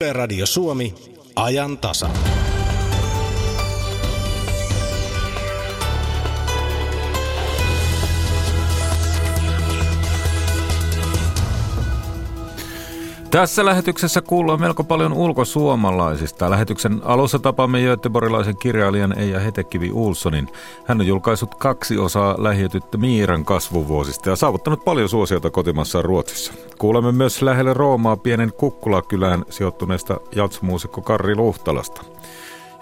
Radio Suomi, ajan tasa. Tässä lähetyksessä kuullaan melko paljon ulkosuomalaisista. Lähetyksen alussa tapaamme göteborgilaisen kirjailijan Eija Hetekivi Ulssonin. Hän on julkaissut kaksi osaa lähiötyttö Miiran kasvuvuosista ja saavuttanut paljon suosiota kotimassaan Ruotsissa. Kuulemme myös lähelle Roomaa pienen Kukkulakylään sijoittuneesta jatsmuusikko Karri Luhtalasta.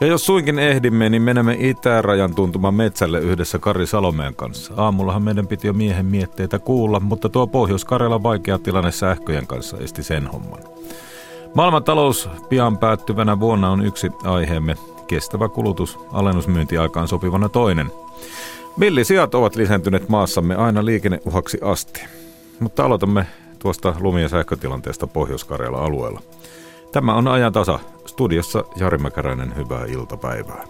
Ja jos suinkin ehdimme, niin menemme itärajan tuntuman metsälle yhdessä Kari Salomeen kanssa. Aamullahan meidän piti jo miehen mietteitä kuulla, mutta tuo Pohjois-Karjalan vaikea tilanne sähköjen kanssa esti sen homman. Maailman talous pian päättyvänä vuonna on yksi aiheemme. Kestävä kulutus alennusmyyntiaikaan sopivana toinen. Millisijat ovat lisääntyneet maassamme aina liikenneuhaksi asti. Mutta aloitamme tuosta lumi- ja sähkötilanteesta Pohjois-Karjalan alueella. Tämä on ajan tasa. Studiossa Jari Mäkäräinen, hyvää iltapäivää.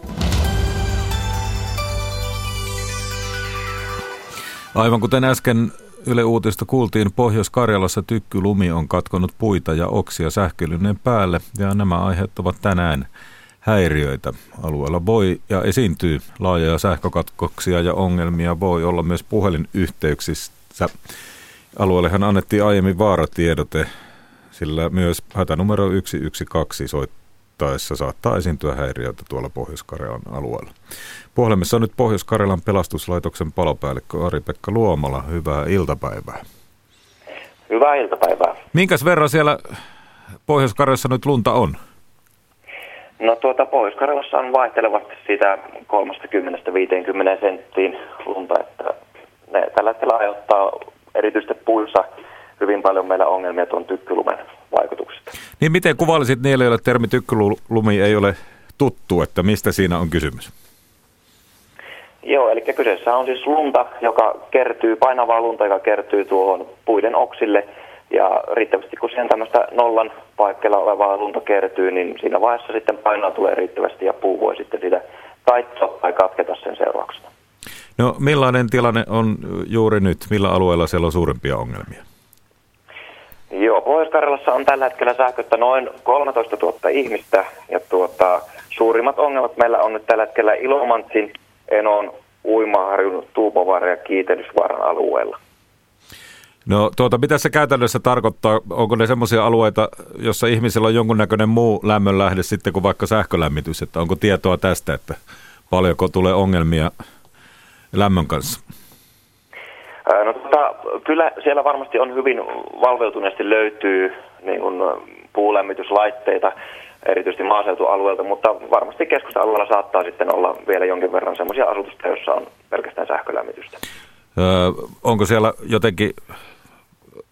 Aivan kuten äsken Yle Uutista kuultiin, Pohjois-Karjalassa tykkylumi on katkonut puita ja oksia sähköllinen päälle ja nämä aiheuttavat tänään häiriöitä. Alueella voi ja esiintyy laajoja sähkökatkoksia ja ongelmia voi olla myös puhelinyhteyksissä. Alueellehan annettiin aiemmin vaaratiedote sillä myös hätänumero 112 soittaessa saattaa esiintyä häiriöitä tuolla Pohjois-Karjalan alueella. Puhelimessa on nyt Pohjois-Karjalan pelastuslaitoksen palopäällikkö Ari-Pekka Luomala. Hyvää iltapäivää. Hyvää iltapäivää. Minkäs verran siellä Pohjois-Karjalassa nyt lunta on? No tuota, Pohjois-Karjalassa on vaihtelevasti siitä 30-50 senttiin lunta, että ne tällä hetkellä aiheuttaa erityisesti puissa – hyvin paljon meillä ongelmia tuon tykkylumen vaikutuksesta. Niin miten kuvailisit niille, joille termi tykkylumi ei ole tuttu, että mistä siinä on kysymys? Joo, eli kyseessä on siis lunta, joka kertyy, painavaa lunta, joka kertyy tuohon puiden oksille. Ja riittävästi kun siihen tämmöistä nollan paikkeilla olevaa lunta kertyy, niin siinä vaiheessa sitten painoa tulee riittävästi ja puu voi sitten sitä taittua tai katketa sen seurauksena. No millainen tilanne on juuri nyt? Millä alueella siellä on suurempia ongelmia? Joo, Pohjois-Karjalassa on tällä hetkellä sähköttä noin 13 000 ihmistä ja tuota, suurimmat ongelmat meillä on nyt tällä hetkellä Ilomantsin, Enon, Uimaharjun, Tuupovaara ja Kiitelysvaaran alueella. No tuota, mitä se käytännössä tarkoittaa? Onko ne semmoisia alueita, jossa ihmisillä on jonkunnäköinen muu lämmönlähde sitten kuin vaikka sähkölämmitys? Että onko tietoa tästä, että paljonko tulee ongelmia lämmön kanssa? No, tota, kyllä siellä varmasti on hyvin valveutuneesti löytyy niin kuin puulämmityslaitteita, erityisesti maaseutualueelta, mutta varmasti keskusta-alueella saattaa sitten olla vielä jonkin verran sellaisia asutusta, joissa on pelkästään sähkölämmitystä. Öö, onko siellä jotenkin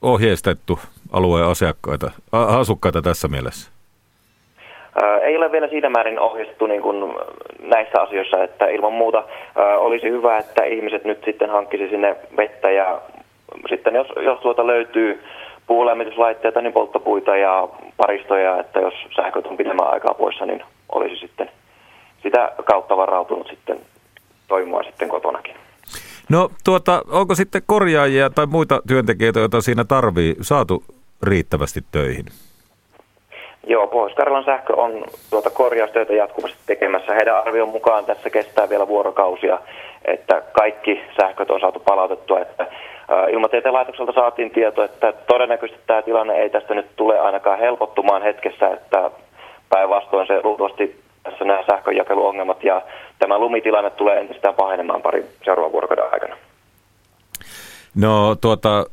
ohjeistettu alueen asiakkaita, asukkaita tässä mielessä? Ei ole vielä siinä määrin ohjeistettu niin kuin näissä asioissa, että ilman muuta olisi hyvä, että ihmiset nyt sitten hankkisi sinne vettä ja sitten jos, jos tuota löytyy puulämmityslaitteita, niin polttopuita ja paristoja, että jos sähköt on pidemmän aikaa poissa, niin olisi sitten sitä kautta varautunut sitten toimimaan sitten kotonakin. No tuota, onko sitten korjaajia tai muita työntekijöitä, joita siinä tarvii, saatu riittävästi töihin? Joo, Pohjois-Karjalan sähkö on tuota korjaustöitä jatkuvasti tekemässä. Heidän arvion mukaan tässä kestää vielä vuorokausia, että kaikki sähköt on saatu palautettua. Että, Ilmatieteen laitokselta saatiin tieto, että todennäköisesti tämä tilanne ei tästä nyt tule ainakaan helpottumaan hetkessä, että päinvastoin se luultavasti tässä nämä sähköjakeluongelmat ja tämä lumitilanne tulee entistä pahenemaan pari seuraavan vuorokauden aikana. No tuota,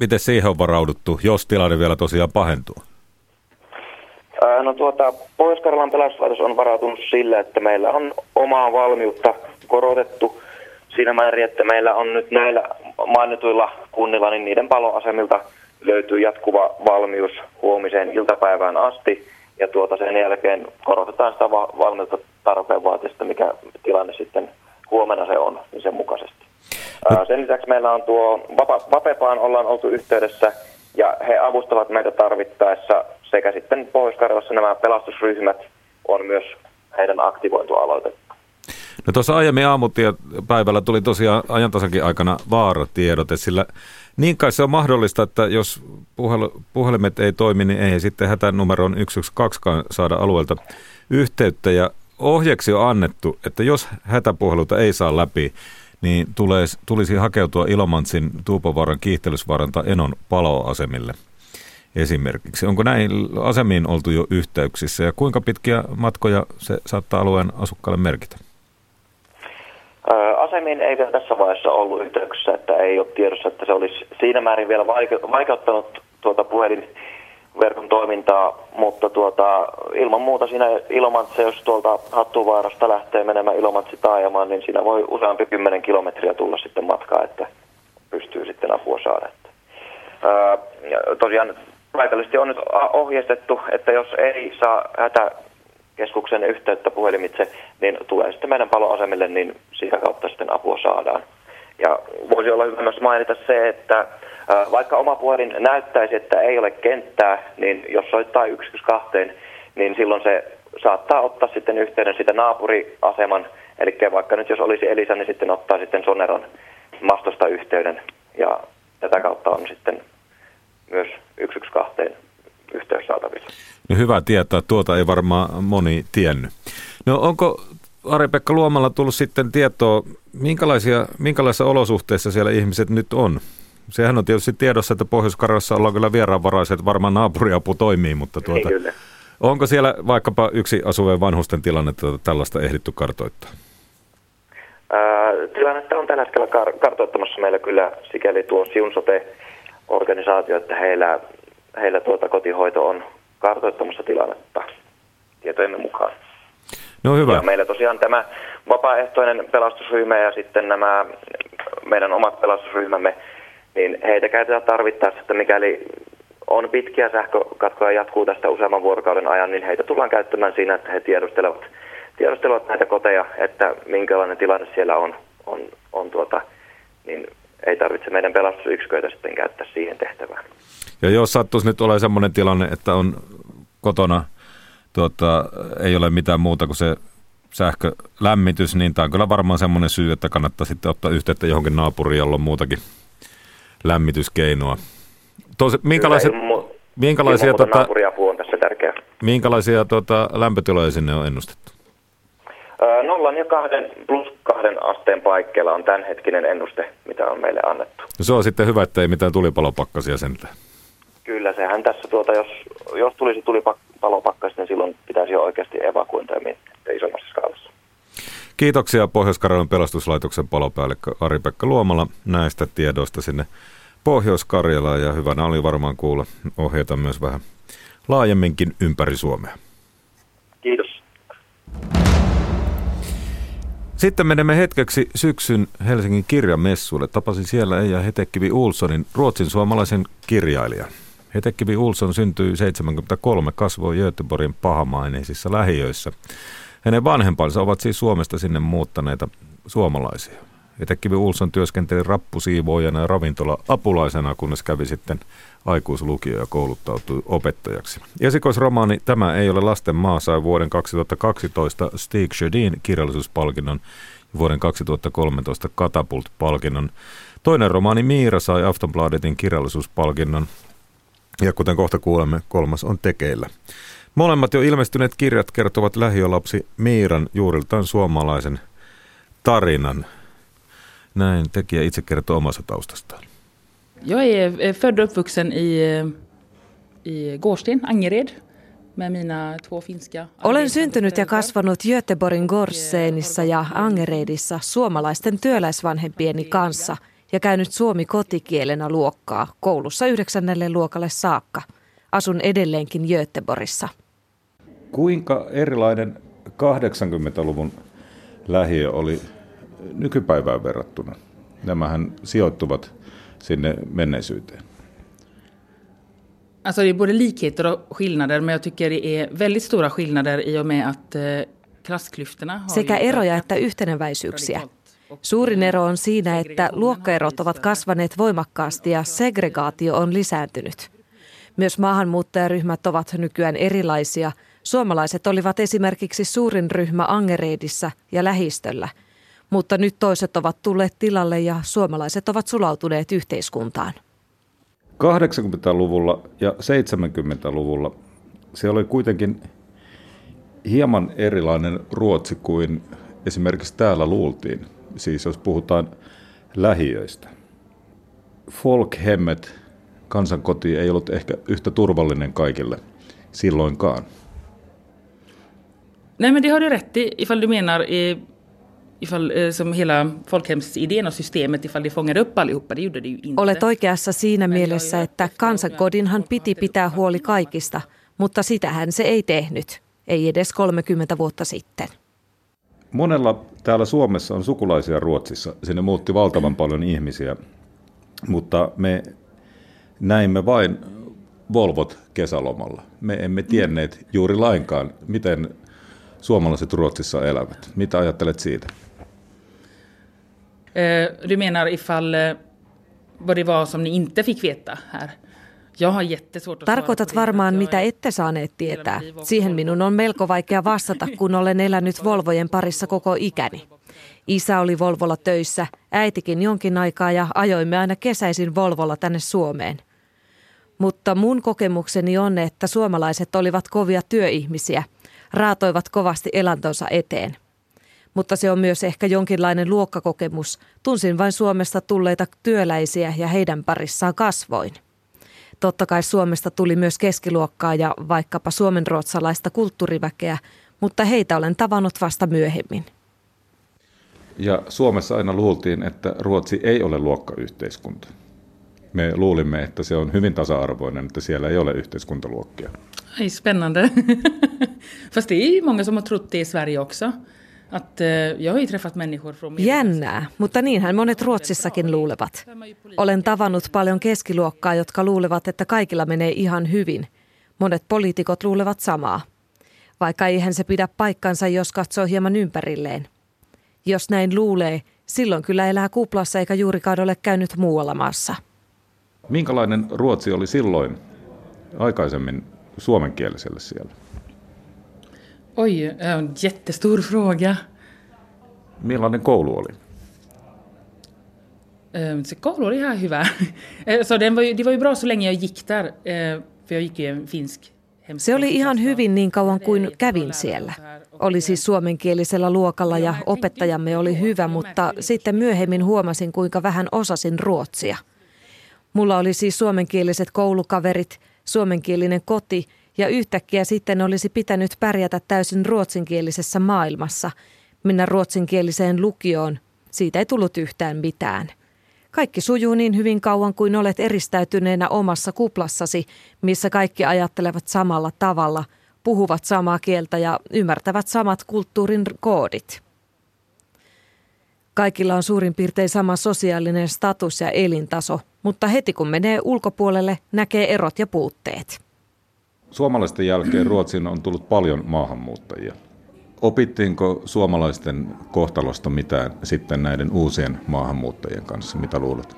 miten siihen on varauduttu, jos tilanne vielä tosiaan pahentuu? No tuota, Pohjois-Karjalan pelastuslaitos on varautunut sille, että meillä on omaa valmiutta korotettu siinä määrin, että meillä on nyt näillä mainituilla kunnilla, niin niiden paloasemilta löytyy jatkuva valmius huomiseen iltapäivään asti. Ja tuota sen jälkeen korotetaan sitä valmiutta tarpeen vaatista, mikä tilanne sitten huomenna se on, niin sen mukaisesti. Sen lisäksi meillä on tuo Vapepaan ollaan oltu yhteydessä ja he avustavat meitä tarvittaessa sekä sitten pohjois nämä pelastusryhmät on myös heidän aktivointu aloitettu. No tuossa aiemmin päivällä tuli tosiaan ajantasankin aikana vaaratiedote, sillä niin kai se on mahdollista, että jos puhel- puhelimet ei toimi, niin ei sitten hätänumeron 112 saada alueelta yhteyttä. Ja ohjeeksi on annettu, että jos hätäpuheluta ei saa läpi, niin tulee, tulisi hakeutua Ilomantsin Tuupovaaran kiihtelysvaaran tai Enon paloasemille esimerkiksi. Onko näin asemiin oltu jo yhteyksissä ja kuinka pitkiä matkoja se saattaa alueen asukkaille merkitä? Asemiin ei vielä tässä vaiheessa ollut yhteyksissä, että ei ole tiedossa, että se olisi siinä määrin vielä vaikeuttanut tuota puhelinverkon toimintaa, mutta tuota, ilman muuta siinä Ilomantse, jos tuolta Hattuvaarasta lähtee menemään Ilomantsi taajamaan, niin siinä voi useampi kymmenen kilometriä tulla sitten matkaa, että pystyy sitten apua saada. Ää, tosiaan paikallisesti on nyt ohjeistettu, että jos ei saa hätä keskuksen yhteyttä puhelimitse, niin tulee sitten meidän paloasemille, niin sitä kautta sitten apua saadaan. Ja voisi olla hyvä myös mainita se, että vaikka oma puhelin näyttäisi, että ei ole kenttää, niin jos soittaa 112, niin silloin se saattaa ottaa sitten yhteyden sitä naapuriaseman, eli vaikka nyt jos olisi Elisa, niin sitten ottaa sitten Soneron mastosta yhteyden, ja tätä kautta on sitten myös 112 yhteys saatavissa. No hyvä tietää, tuota ei varmaan moni tiennyt. No onko Ari-Pekka Luomalla tullut sitten tietoa, minkälaisia, minkälaisissa olosuhteissa siellä ihmiset nyt on? Sehän on tietysti tiedossa, että Pohjois-Karjalassa ollaan kyllä vieraanvaraiset, varmaan naapuriapu toimii, mutta tuota, kyllä. onko siellä vaikkapa yksi asuvien vanhusten tilannetta tällaista ehditty kartoittaa? Ää, tilannetta on tällä hetkellä kar- kartoittamassa meillä kyllä sikäli tuo Siunsote-organisaatio, että heillä heillä tuota kotihoito on kartoittamassa tilannetta tietojemme mukaan. No hyvä. Ja meillä tosiaan tämä vapaaehtoinen pelastusryhmä ja sitten nämä meidän omat pelastusryhmämme, niin heitä käytetään tarvittaessa, että mikäli on pitkiä sähkökatkoja jatkuu tästä useamman vuorokauden ajan, niin heitä tullaan käyttämään siinä, että he tiedustelevat, tiedustelevat näitä koteja, että minkälainen tilanne siellä on, on, on tuota, ei tarvitse meidän pelastusyksiköitä sitten käyttää siihen tehtävään. Ja jos sattuisi nyt olemaan sellainen tilanne, että on kotona, tuota, ei ole mitään muuta kuin se sähkölämmitys, niin tämä on kyllä varmaan semmoinen syy, että kannattaa sitten ottaa yhteyttä johonkin naapuriin, jolla on muutakin lämmityskeinoa. Tosi, minkälaiset, minkälaisia, tota, on tässä tärkeä. minkälaisia tota, lämpötiloja sinne on ennustettu? Nollan ja kahden plus kahden asteen paikkeilla on tämänhetkinen ennuste, mitä on meille annettu. No se on sitten hyvä, että ei mitään tulipalopakkasia sentään. Kyllä, sehän tässä, tuota, jos, jos tulisi tulipalopakkas, niin silloin pitäisi jo oikeasti evakuointia miettiä isommassa skaalassa. Kiitoksia pohjois pelastuslaitoksen palopäällikkö Ari-Pekka Luomala näistä tiedoista sinne Pohjois-Karjalaan ja hyvänä oli varmaan kuulla ohjeita myös vähän laajemminkin ympäri Suomea. Kiitos. Sitten menemme hetkeksi syksyn Helsingin kirjamessuille. Tapasin siellä Eija Hetekivi Ulssonin, ruotsin suomalaisen kirjailijan. Hetekivi Ulsson syntyi 73, kasvoi Göteborgin pahamaineisissa lähiöissä. Hänen vanhempansa ovat siis Suomesta sinne muuttaneita suomalaisia. Hetekivi Ulsson työskenteli rappusiivoojana ja ravintola-apulaisena, kunnes kävi sitten aikuislukio ja kouluttautui opettajaksi. Esikoisromaani Tämä ei ole lasten maa sai vuoden 2012 Stig Sjödin kirjallisuuspalkinnon ja vuoden 2013 Katapult-palkinnon. Toinen romaani Miira sai Aftonbladetin kirjallisuuspalkinnon ja kuten kohta kuulemme, kolmas on tekeillä. Molemmat jo ilmestyneet kirjat kertovat lähiölapsi Miiran juuriltaan suomalaisen tarinan. Näin tekijä itse kertoo omasta taustastaan. Jag är född och uppvuxen i, i Gårdsten, Angered. Olen syntynyt ja kasvanut Göteborgin Gorsseenissa ja Angeredissa suomalaisten työläisvanhempieni kanssa – ja käynyt suomi kotikielenä luokkaa koulussa yhdeksännelle luokalle saakka. Asun edelleenkin Göteborissa. Kuinka erilainen 80-luvun lähiö oli nykypäivään verrattuna? Nämähän sijoittuvat sinne menneisyyteen. Alltså det är både likheter och skillnader, men jag tycker det är väldigt stora skillnader i och med att eh, klassklyftorna Sekä eroja että yhteneväisyyksiä. Suurin ero on siinä, että luokkaerot ovat kasvaneet voimakkaasti ja segregaatio on lisääntynyt. Myös maahanmuuttajaryhmät ovat nykyään erilaisia. Suomalaiset olivat esimerkiksi suurin ryhmä Angereedissä ja lähistöllä, mutta nyt toiset ovat tulleet tilalle ja suomalaiset ovat sulautuneet yhteiskuntaan. 80-luvulla ja 70-luvulla se oli kuitenkin hieman erilainen Ruotsi kuin esimerkiksi täällä luultiin. Siis jos puhutaan lähiöistä. Folkhemmet, kansankoti, ei ollut ehkä yhtä turvallinen kaikille silloinkaan. Nej men det har du rätt i ifall du menar eh, ifall, eh, som hela folkhemsidén och systemet ifall det fångade upp allihopa. Det gjorde det ju inte. Olet oikeassa siinä mielessä, että kansankodinhan piti pitää huoli kaikista, mutta sitähän se ei tehnyt, ei edes 30 vuotta sitten. Monella täällä Suomessa on sukulaisia Ruotsissa. Sinne muutti valtavan paljon ihmisiä, mutta me näimme vain Volvot kesälomalla. Me emme tienneet juuri lainkaan, miten suomalaiset Ruotsissa elävät. Mitä ajattelet siitä? Eh, du menar ifall eh, vad det var som ni inte fick veta här? Jag har jättesvårt att svara Tarkoitat varmaan, mitä ette saaneet tietää. Siihen minun on melko vaikea vastata, kun olen elänyt Volvojen parissa koko ikäni. Isä oli Volvolla töissä, äitikin jonkin aikaa ja ajoimme aina kesäisin Volvolla tänne Suomeen. Mutta mun kokemukseni on, että suomalaiset olivat kovia työihmisiä, raatoivat kovasti elantonsa eteen. Mutta se on myös ehkä jonkinlainen luokkakokemus. Tunsin vain Suomesta tulleita työläisiä ja heidän parissaan kasvoin. Totta kai Suomesta tuli myös keskiluokkaa ja vaikkapa suomenruotsalaista kulttuuriväkeä, mutta heitä olen tavannut vasta myöhemmin. Ja Suomessa aina luultiin, että Ruotsi ei ole luokkayhteiskunta. Me luulimme, että se on hyvin tasa-arvoinen, että siellä ei ole yhteiskuntaluokkia. Aj, spännande. Fast det är ju många som har trott det i Sverige också. Att, eh, jag har ju träffat människor från... Jännää, mutta niinhän monet Ruotsissakin luulevat. Olen tavannut paljon keskiluokkaa, jotka luulevat, että kaikilla menee ihan hyvin. Monet poliitikot luulevat samaa. Vaikka eihän se pidä paikkansa, jos katsoo hieman ympärilleen. Jos näin luulee, silloin kyllä elää kuplassa eikä juurikaan ole käynyt muualla maassa. Minkälainen Ruotsi oli silloin aikaisemmin suomenkieliselle siellä? Oj, eh, en jättestor fråga. Millainen koulu oli? Eh, Så kolla, det här är hyvä. Eh, Så den var ju, det var ju bra så länge jag gick där. eh, För jag gick ju en finsk Se oli ihan hyvin niin kauan kuin kävin siellä. Oli siis suomenkielisellä luokalla ja opettajamme oli hyvä, mutta sitten myöhemmin huomasin, kuinka vähän osasin ruotsia. Mulla oli siis suomenkieliset koulukaverit, suomenkielinen koti ja yhtäkkiä sitten olisi pitänyt pärjätä täysin ruotsinkielisessä maailmassa. Mennä ruotsinkieliseen lukioon, siitä ei tullut yhtään mitään. Kaikki sujuu niin hyvin kauan kuin olet eristäytyneenä omassa kuplassasi, missä kaikki ajattelevat samalla tavalla, puhuvat samaa kieltä ja ymmärtävät samat kulttuurin koodit. Kaikilla on suurin piirtein sama sosiaalinen status ja elintaso, mutta heti kun menee ulkopuolelle, näkee erot ja puutteet. Suomalaisten jälkeen Ruotsiin on tullut paljon maahanmuuttajia. Opittiinko suomalaisten kohtalosta mitään sitten näiden uusien maahanmuuttajien kanssa? Mitä luulet?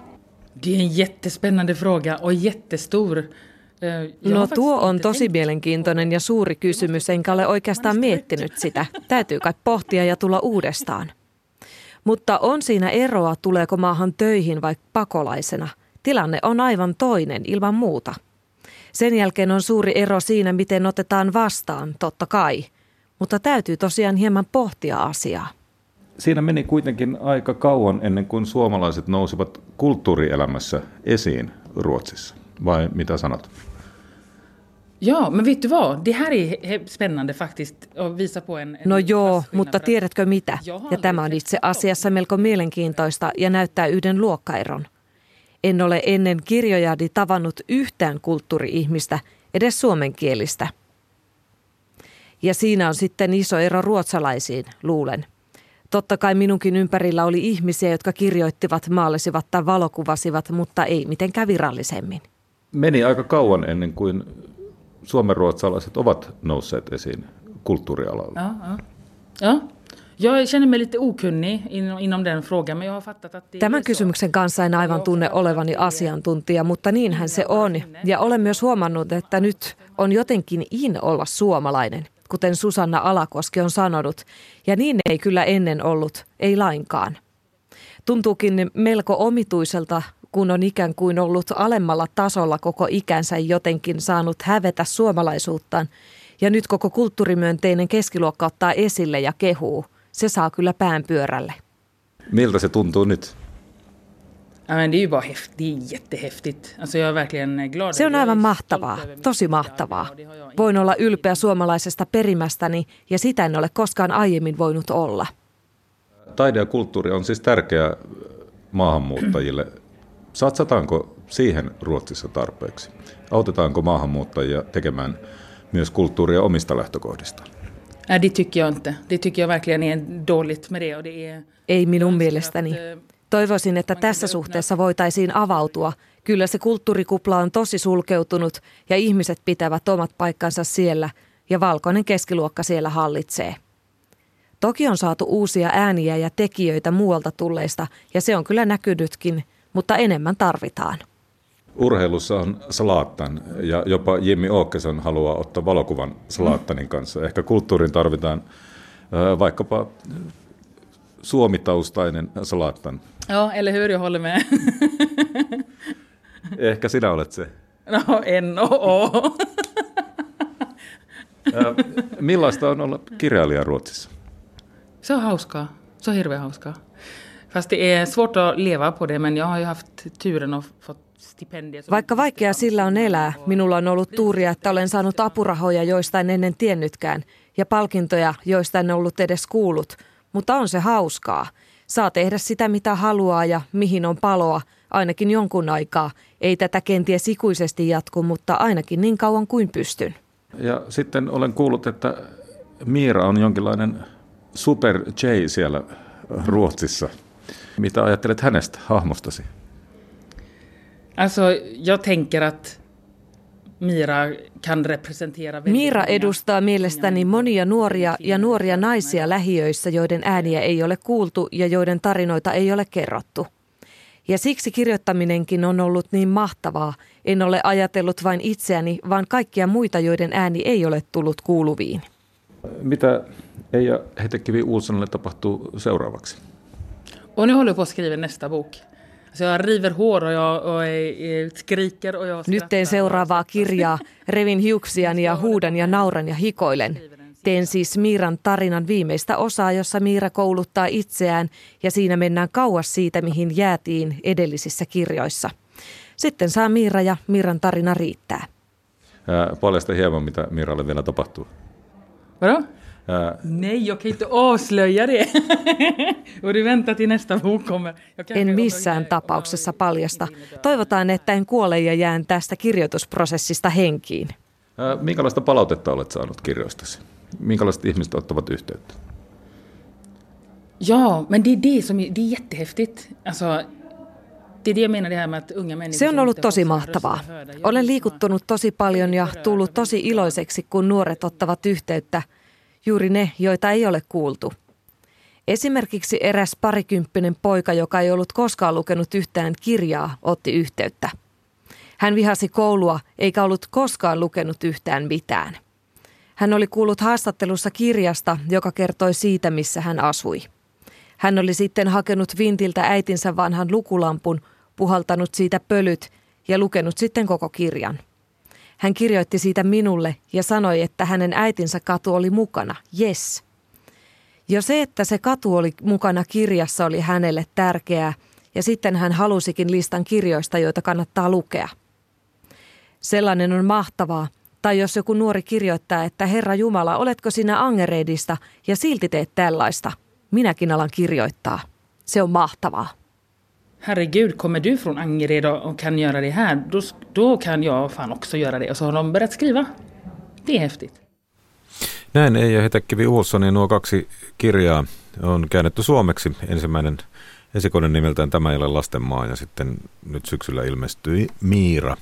Det är en jättespännande fråga och jättestor. Eh, No tuo on tosi mielenkiintoinen ja suuri kysymys, enkä ole oikeastaan miettinyt sitä. Täytyy kai pohtia ja tulla uudestaan. Mutta on siinä eroa, tuleeko maahan töihin vai pakolaisena. Tilanne on aivan toinen ilman muuta. Sen jälkeen on suuri ero siinä, miten otetaan vastaan, totta kai. Mutta täytyy tosiaan hieman pohtia asiaa. Siinä meni kuitenkin aika kauan ennen kuin suomalaiset nousivat kulttuurielämässä esiin Ruotsissa. Vai mitä sanot? Ja, men vet du vad? Det här är spännande faktiskt att visa på en... en No joo, mutta tiedätkö mitä? Ja tämä on itse asiassa melko mielenkiintoista ja näyttää yhden luokkaeron. En ole ennen kirjojani tavannut yhtään kulttuuri-ihmistä, edes suomenkielistä. Ja siinä on sitten iso ero ruotsalaisiin, luulen. Totta kai minunkin ympärillä oli ihmisiä, jotka kirjoittivat, maalisivat tai valokuvasivat, mutta ei mitenkään virallisemmin. Meni aika kauan ennen kuin suomenruotsalaiset ovat nousseet esiin kulttuurialalla. Ja, ja. Ja. Jag känner mig lite okunnig inom den frågan, men jag har fattat att Tämän kysymyksen kanssa en aivan tunne olevani asiantuntija, mutta niinhän se on. Ja olen myös huomannut, että nyt on jotenkin in olla suomalainen, kuten Susanna Alakoski on sanonut. Ja niin ei kyllä ennen ollut, ei lainkaan. Tuntuukin melko omituiselta, kun on ikään kuin ollut alemmalla tasolla koko ikänsä jotenkin saanut hävetä suomalaisuuttaan. Ja nyt koko kulttuurimyönteinen keskiluokka ottaa esille ja kehuu – se saa kyllä pään pyörälle. Miltä se tuntuu nyt? Ja, men det är ju bara häftigt, det är jättehäftigt. Alltså jag är verkligen glad. Se on aivan mahtavaa, tosi mahtavaa. Voin olla ylpeä suomalaisesta perimästäni ja sitä en ole koskaan aiemmin voinut olla. Taide ja kulttuuri on siis tärkeä maahanmuuttajille. Satsataanko siihen Ruotsissa tarpeeksi? Autetaanko maahanmuuttajia tekemään myös kulttuuria omista lähtökohdistaan? Nej, det tycker jag inte. Det tycker jag verkligen är dåligt med det. Och det är... Ei minun mielestäni. Toivoisin, että tässä suhteessa voitaisiin avautua. Kyllä se kulttuurikupla on tosi sulkeutunut ja ihmiset pitävät omat paikkansa siellä ja valkoinen keskiluokka siellä hallitsee. Toki on saatu uusia ääniä ja tekijöitä muualta tulleista ja se on kyllä näkynytkin, mutta enemmän tarvitaan. Urheilussa on Slaattan ja jopa Jimmy Åkesson haluaa ottaa valokuvan Slaattanin kanssa. Ehkä kulttuurin tarvitaan vaikkapa suomitaustainen Slaattan. Ja, eller hur, jag håller med. Ehkä sinä olet se. No, en oo. Millaista on olla kirjailija Ruotsissa? Se on hauskaa. Se on hirveän hauskaa. Fast det är svårt att leva på det, men jag har ju haft turen att fått vaikka vaikea sillä on elää, minulla on ollut tuuria, että olen saanut apurahoja, joista en ennen tiennytkään, ja palkintoja, joista en ollut edes kuullut. Mutta on se hauskaa. Saa tehdä sitä, mitä haluaa ja mihin on paloa, ainakin jonkun aikaa. Ei tätä kenties ikuisesti jatku, mutta ainakin niin kauan kuin pystyn. Ja sitten olen kuullut, että Miira on jonkinlainen super J siellä Ruotsissa. Mitä ajattelet hänestä, hahmostasi? Alltså, jag tänker att Mira kan representera... Mira edustaa mielestäni monia nuoria ja nuoria naisia lähiöissä, joiden ääniä ei ole kuultu ja joiden tarinoita ei ole kerrottu. Ja siksi kirjoittaminenkin on ollut niin mahtavaa. En ole ajatellut vain itseäni, vaan kaikkia muita, joiden ääni ei ole tullut kuuluviin. Mitä Eija Hetekivi Uusonille tapahtuu seuraavaksi? Och nu håller på att skriva nästa bok. Så jag river hår och jag och skriker och jag Nyt teen seuraavaa kirjaa. Revin hiuksiani ja huudan ja nauran ja hikoilen. Teen siis Miiran tarinan viimeistä osaa, jossa Miira kouluttaa itseään ja siinä mennään kauas siitä, mihin jäätiin edellisissä kirjoissa. Sitten saa Miira ja Miiran tarina riittää. Paljasta hieman, mitä Miiralle vielä tapahtuu. Vadå? Nej, jag kan inte avslöja det. Och du väntar till nästa bok kommer. En missään tapauksessa paljasta. Toivotaan, että en kuole ja jään tästä kirjoitusprosessista henkiin. Minkälaista palautetta olet saanut kirjoistasi? Minkälaiset ihmiset ottavat yhteyttä? Ja, men det är det som det är jättehäftigt. Alltså, se on ollut tosi mahtavaa. Olen liikuttunut tosi paljon ja tullut tosi iloiseksi, kun nuoret ottavat yhteyttä – juuri ne, joita ei ole kuultu. Esimerkiksi eräs parikymppinen poika, joka ei ollut koskaan lukenut yhtään kirjaa, otti yhteyttä. Hän vihasi koulua eikä ollut koskaan lukenut yhtään mitään. Hän oli kuullut haastattelussa kirjasta, joka kertoi siitä, missä hän asui. Hän oli sitten hakenut vintiltä äitinsä vanhan lukulampun, puhaltanut siitä pölyt ja lukenut sitten koko kirjan – hän kirjoitti siitä minulle ja sanoi, että hänen äitinsä katu oli mukana. Yes. Jo se, että se katu oli mukana kirjassa, oli hänelle tärkeää, ja sitten hän halusikin listan kirjoista, joita kannattaa lukea. Sellainen on mahtavaa, tai jos joku nuori kirjoittaa, että Herra Jumala, oletko sinä Angereidista ja silti teet tällaista. Minäkin alan kirjoittaa. Se on mahtavaa herregud, kommer du från Angered och kan göra det här, då, då kan jag fan också göra det. Och så har de börjat skriva. Det är häftigt. Näin Eija Hetekivi Uulssonin nuo kaksi kirjaa on käännetty suomeksi. Ensimmäinen esikoinen nimeltään Tämä ei ole lastenmaa ja sitten nyt syksyllä ilmestyi Miira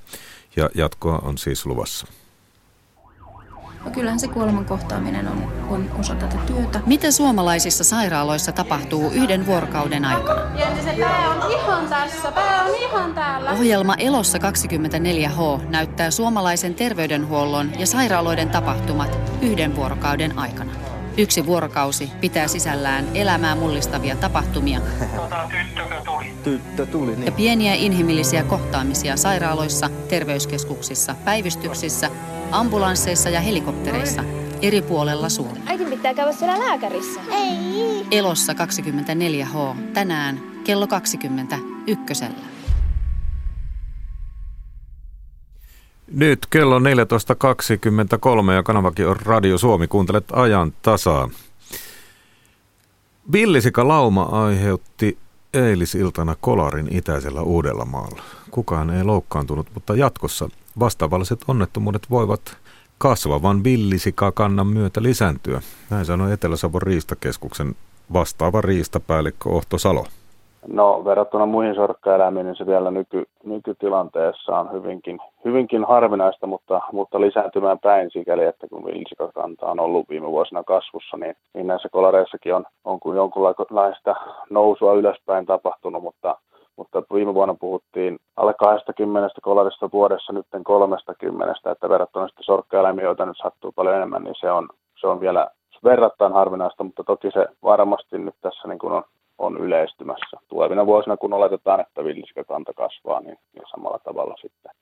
ja jatkoa on siis luvassa. No kyllähän se kuoleman kohtaaminen on, on osa tätä työtä. Mitä suomalaisissa sairaaloissa tapahtuu yhden vuorokauden aikana? Ihan tässä, pää on ihan täällä. Ohjelma Elossa 24H näyttää suomalaisen terveydenhuollon ja sairaaloiden tapahtumat yhden vuorokauden aikana. Yksi vuorokausi pitää sisällään elämää mullistavia tapahtumia Tyttö tuli, niin. ja pieniä inhimillisiä kohtaamisia sairaaloissa, terveyskeskuksissa, päivystyksissä, ambulansseissa ja helikoptereissa eri puolella Suomea. Äitin pitää käydä siellä lääkärissä. Ei. Elossa 24H tänään kello 20 ykkösellä. Nyt kello on 14.23 ja kanavakin on Radio Suomi. Kuuntelet ajan tasaa. Villisika lauma aiheutti eilisiltana Kolarin itäisellä Uudellamaalla. Kukaan ei loukkaantunut, mutta jatkossa vastaavalliset onnettomuudet voivat kasvavan villisikakannan myötä lisääntyä. Näin sanoi Etelä-Savon riistakeskuksen vastaava riistapäällikkö Ohto Salo. No verrattuna muihin sorkkaeläimiin, niin se vielä nyky, nykytilanteessa on hyvinkin, hyvinkin harvinaista, mutta, mutta lisääntymään päin sikäli, että kun villisikakanta on ollut viime vuosina kasvussa, niin, niin näissä kolareissakin on, on kuin jonkunlaista nousua ylöspäin tapahtunut, mutta, mutta viime vuonna puhuttiin alle 20 kolarista vuodessa, nyt 30, että verrattuna sitten sorkkaeläimiin, joita nyt sattuu paljon enemmän, niin se on, se on vielä verrattain harvinaista, mutta toki se varmasti nyt tässä niin kuin on on yleistymässä. Tulevina vuosina, kun oletetaan, että villisikakanta kasvaa, niin, niin samalla tavalla sitten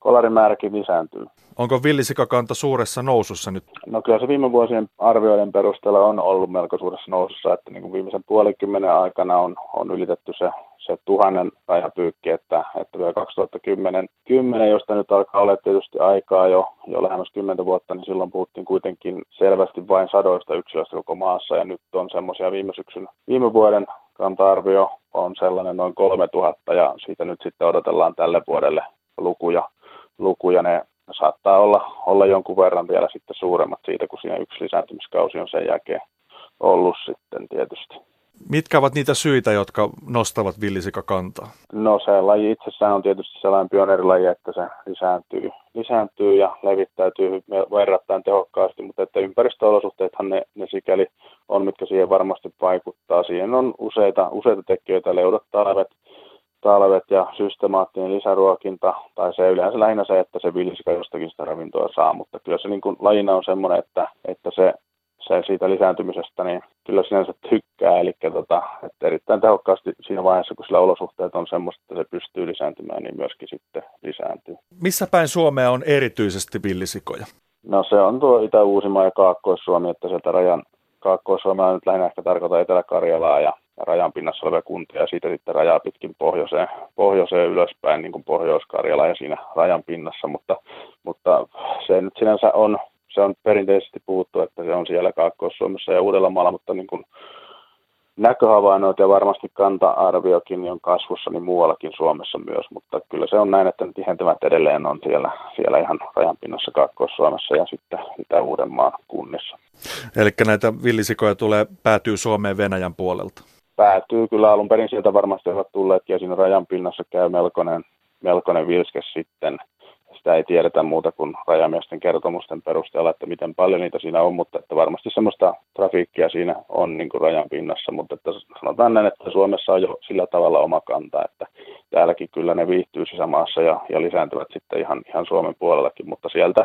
kolarimääräkin lisääntyy. Onko villisikakanta suuressa nousussa nyt? No kyllä se viime vuosien arvioiden perusteella on ollut melko suuressa nousussa, että niin kuin viimeisen puolikymmenen aikana on, on ylitetty se, se tuhannen rajapyykki, että, että vielä 2010, 10, josta nyt alkaa olla tietysti aikaa jo, jo lähemmäs 10 vuotta, niin silloin puhuttiin kuitenkin selvästi vain sadoista yksilöistä koko maassa, ja nyt on semmoisia viime syksyn, viime vuoden kanta-arvio on sellainen noin 3000, ja siitä nyt sitten odotellaan tälle vuodelle lukuja lukuja, ne saattaa olla, olla jonkun verran vielä sitten suuremmat siitä, kun siinä yksi lisääntymiskausi on sen jälkeen ollut sitten tietysti. Mitkä ovat niitä syitä, jotka nostavat villisikakantaa? No se laji itsessään on tietysti sellainen pioneerilaji, että se lisääntyy, lisääntyy ja levittäytyy verrattain tehokkaasti, mutta että ympäristöolosuhteethan ne, ne sikäli on, mitkä siihen varmasti vaikuttaa. Siihen on useita, useita tekijöitä, leudat, talvet, talvet ja systemaattinen lisäruokinta, tai se yleensä lähinnä se, että se villisika jostakin sitä ravintoa saa, mutta kyllä se niin kuin lajina on semmoinen, että, että se, se siitä lisääntymisestä, niin kyllä sinänsä tykkää, eli tota, että erittäin tehokkaasti siinä vaiheessa, kun sillä olosuhteet on semmoista, että se pystyy lisääntymään, niin myöskin sitten lisääntyy. Missä päin Suomea on erityisesti villisikoja? No se on tuo Itä-Uusimaa ja Kaakkois-Suomi, että sieltä rajan Kaakkois-Suomea nyt lähinnä ehkä tarkoittaa Etelä-Karjalaa ja rajan pinnassa olevia kuntia ja siitä sitten rajaa pitkin pohjoiseen, pohjoiseen ylöspäin niin kuin Pohjois-Karjala ja siinä rajan pinnassa, mutta, mutta se nyt sinänsä on, se on perinteisesti puhuttu, että se on siellä Kaakkois-Suomessa ja Uudellamaalla, mutta niin kuin näköhavainnoit ja varmasti kanta-arviokin on kasvussa niin muuallakin Suomessa myös, mutta kyllä se on näin, että tihentymät edelleen on siellä, siellä ihan rajanpinnassa Kaakkois-Suomessa ja sitten Itä-Uudenmaan kunnissa. Eli näitä villisikoja tulee, päätyy Suomeen Venäjän puolelta? päätyy kyllä alun perin sieltä varmasti ovat tulleet ja siinä rajan pinnassa käy melkoinen, melkoinen vilske sitten. Sitä ei tiedetä muuta kuin rajamiesten kertomusten perusteella, että miten paljon niitä siinä on, mutta että varmasti semmoista trafiikkia siinä on niin kuin rajan pinnassa, mutta että sanotaan näin, että Suomessa on jo sillä tavalla oma kanta, että täälläkin kyllä ne viihtyy sisämaassa ja, ja lisääntyvät sitten ihan, ihan Suomen puolellakin, mutta sieltä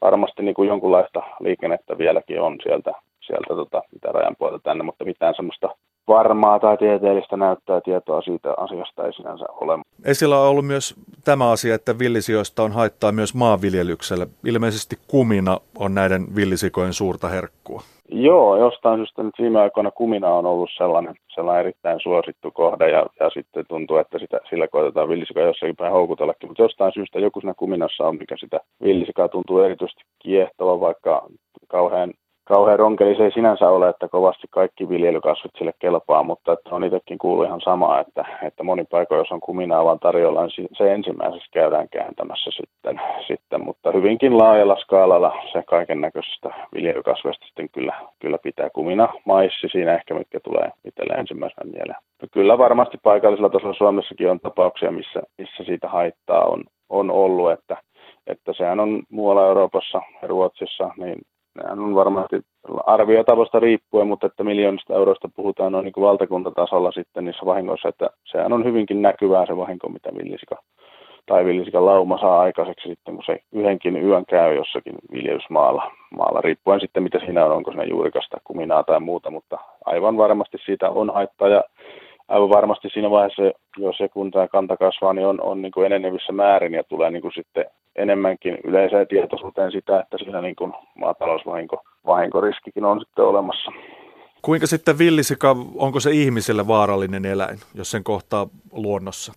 varmasti niin kuin jonkunlaista liikennettä vieläkin on sieltä, sieltä tota, mitä rajan puolelta tänne, mutta mitään semmoista varmaa tai tieteellistä näyttää tietoa siitä asiasta ei sinänsä ole. Esillä on ollut myös tämä asia, että villisijoista on haittaa myös maanviljelykselle. Ilmeisesti kumina on näiden villisikojen suurta herkkua. Joo, jostain syystä nyt viime aikoina kumina on ollut sellainen, sellainen erittäin suosittu kohde ja, ja sitten tuntuu, että sitä, sillä koitetaan villisikoja jossakin päin houkutellakin, mutta jostain syystä joku siinä kuminassa on, mikä sitä villisikaa tuntuu erityisesti kiehtova, vaikka kauhean kauhean ronkeli. Se ei sinänsä ole, että kovasti kaikki viljelykasvit sille kelpaa, mutta että on itsekin kuullut ihan samaa, että, että moni paikoin, jos on kuminaa vaan tarjolla, niin se ensimmäisessä käydään kääntämässä sitten, sitten. Mutta hyvinkin laajalla skaalalla se kaiken näköisestä viljelykasveista sitten kyllä, kyllä pitää. Kumina, maissi siinä ehkä, mitkä tulee itselle ensimmäisenä mieleen. Kyllä varmasti paikallisella tasolla Suomessakin on tapauksia, missä, missä siitä haittaa on, on ollut, että että sehän on muualla Euroopassa ja Ruotsissa, niin nehän on varmasti arviotavoista riippuen, mutta että miljoonista euroista puhutaan noin niin valtakuntatasolla sitten niissä vahingoissa, että sehän on hyvinkin näkyvää se vahinko, mitä villisika tai villisikan lauma saa aikaiseksi sitten, kun se yhdenkin yön käy jossakin viljelysmaalla, maalla, riippuen sitten mitä siinä on, onko siinä juurikasta, kuminaa tai muuta, mutta aivan varmasti siitä on haittaa ja aivan varmasti siinä vaiheessa, jos se kun tämä kanta kasvaa, niin on, on niin kuin enenevissä määrin ja tulee niin kuin sitten enemmänkin yleiseen tietoisuuteen sitä, että siinä niin kuin maatalousvahinko vahinkoriskikin on sitten olemassa. Kuinka sitten villisika, onko se ihmiselle vaarallinen eläin, jos sen kohtaa luonnossa?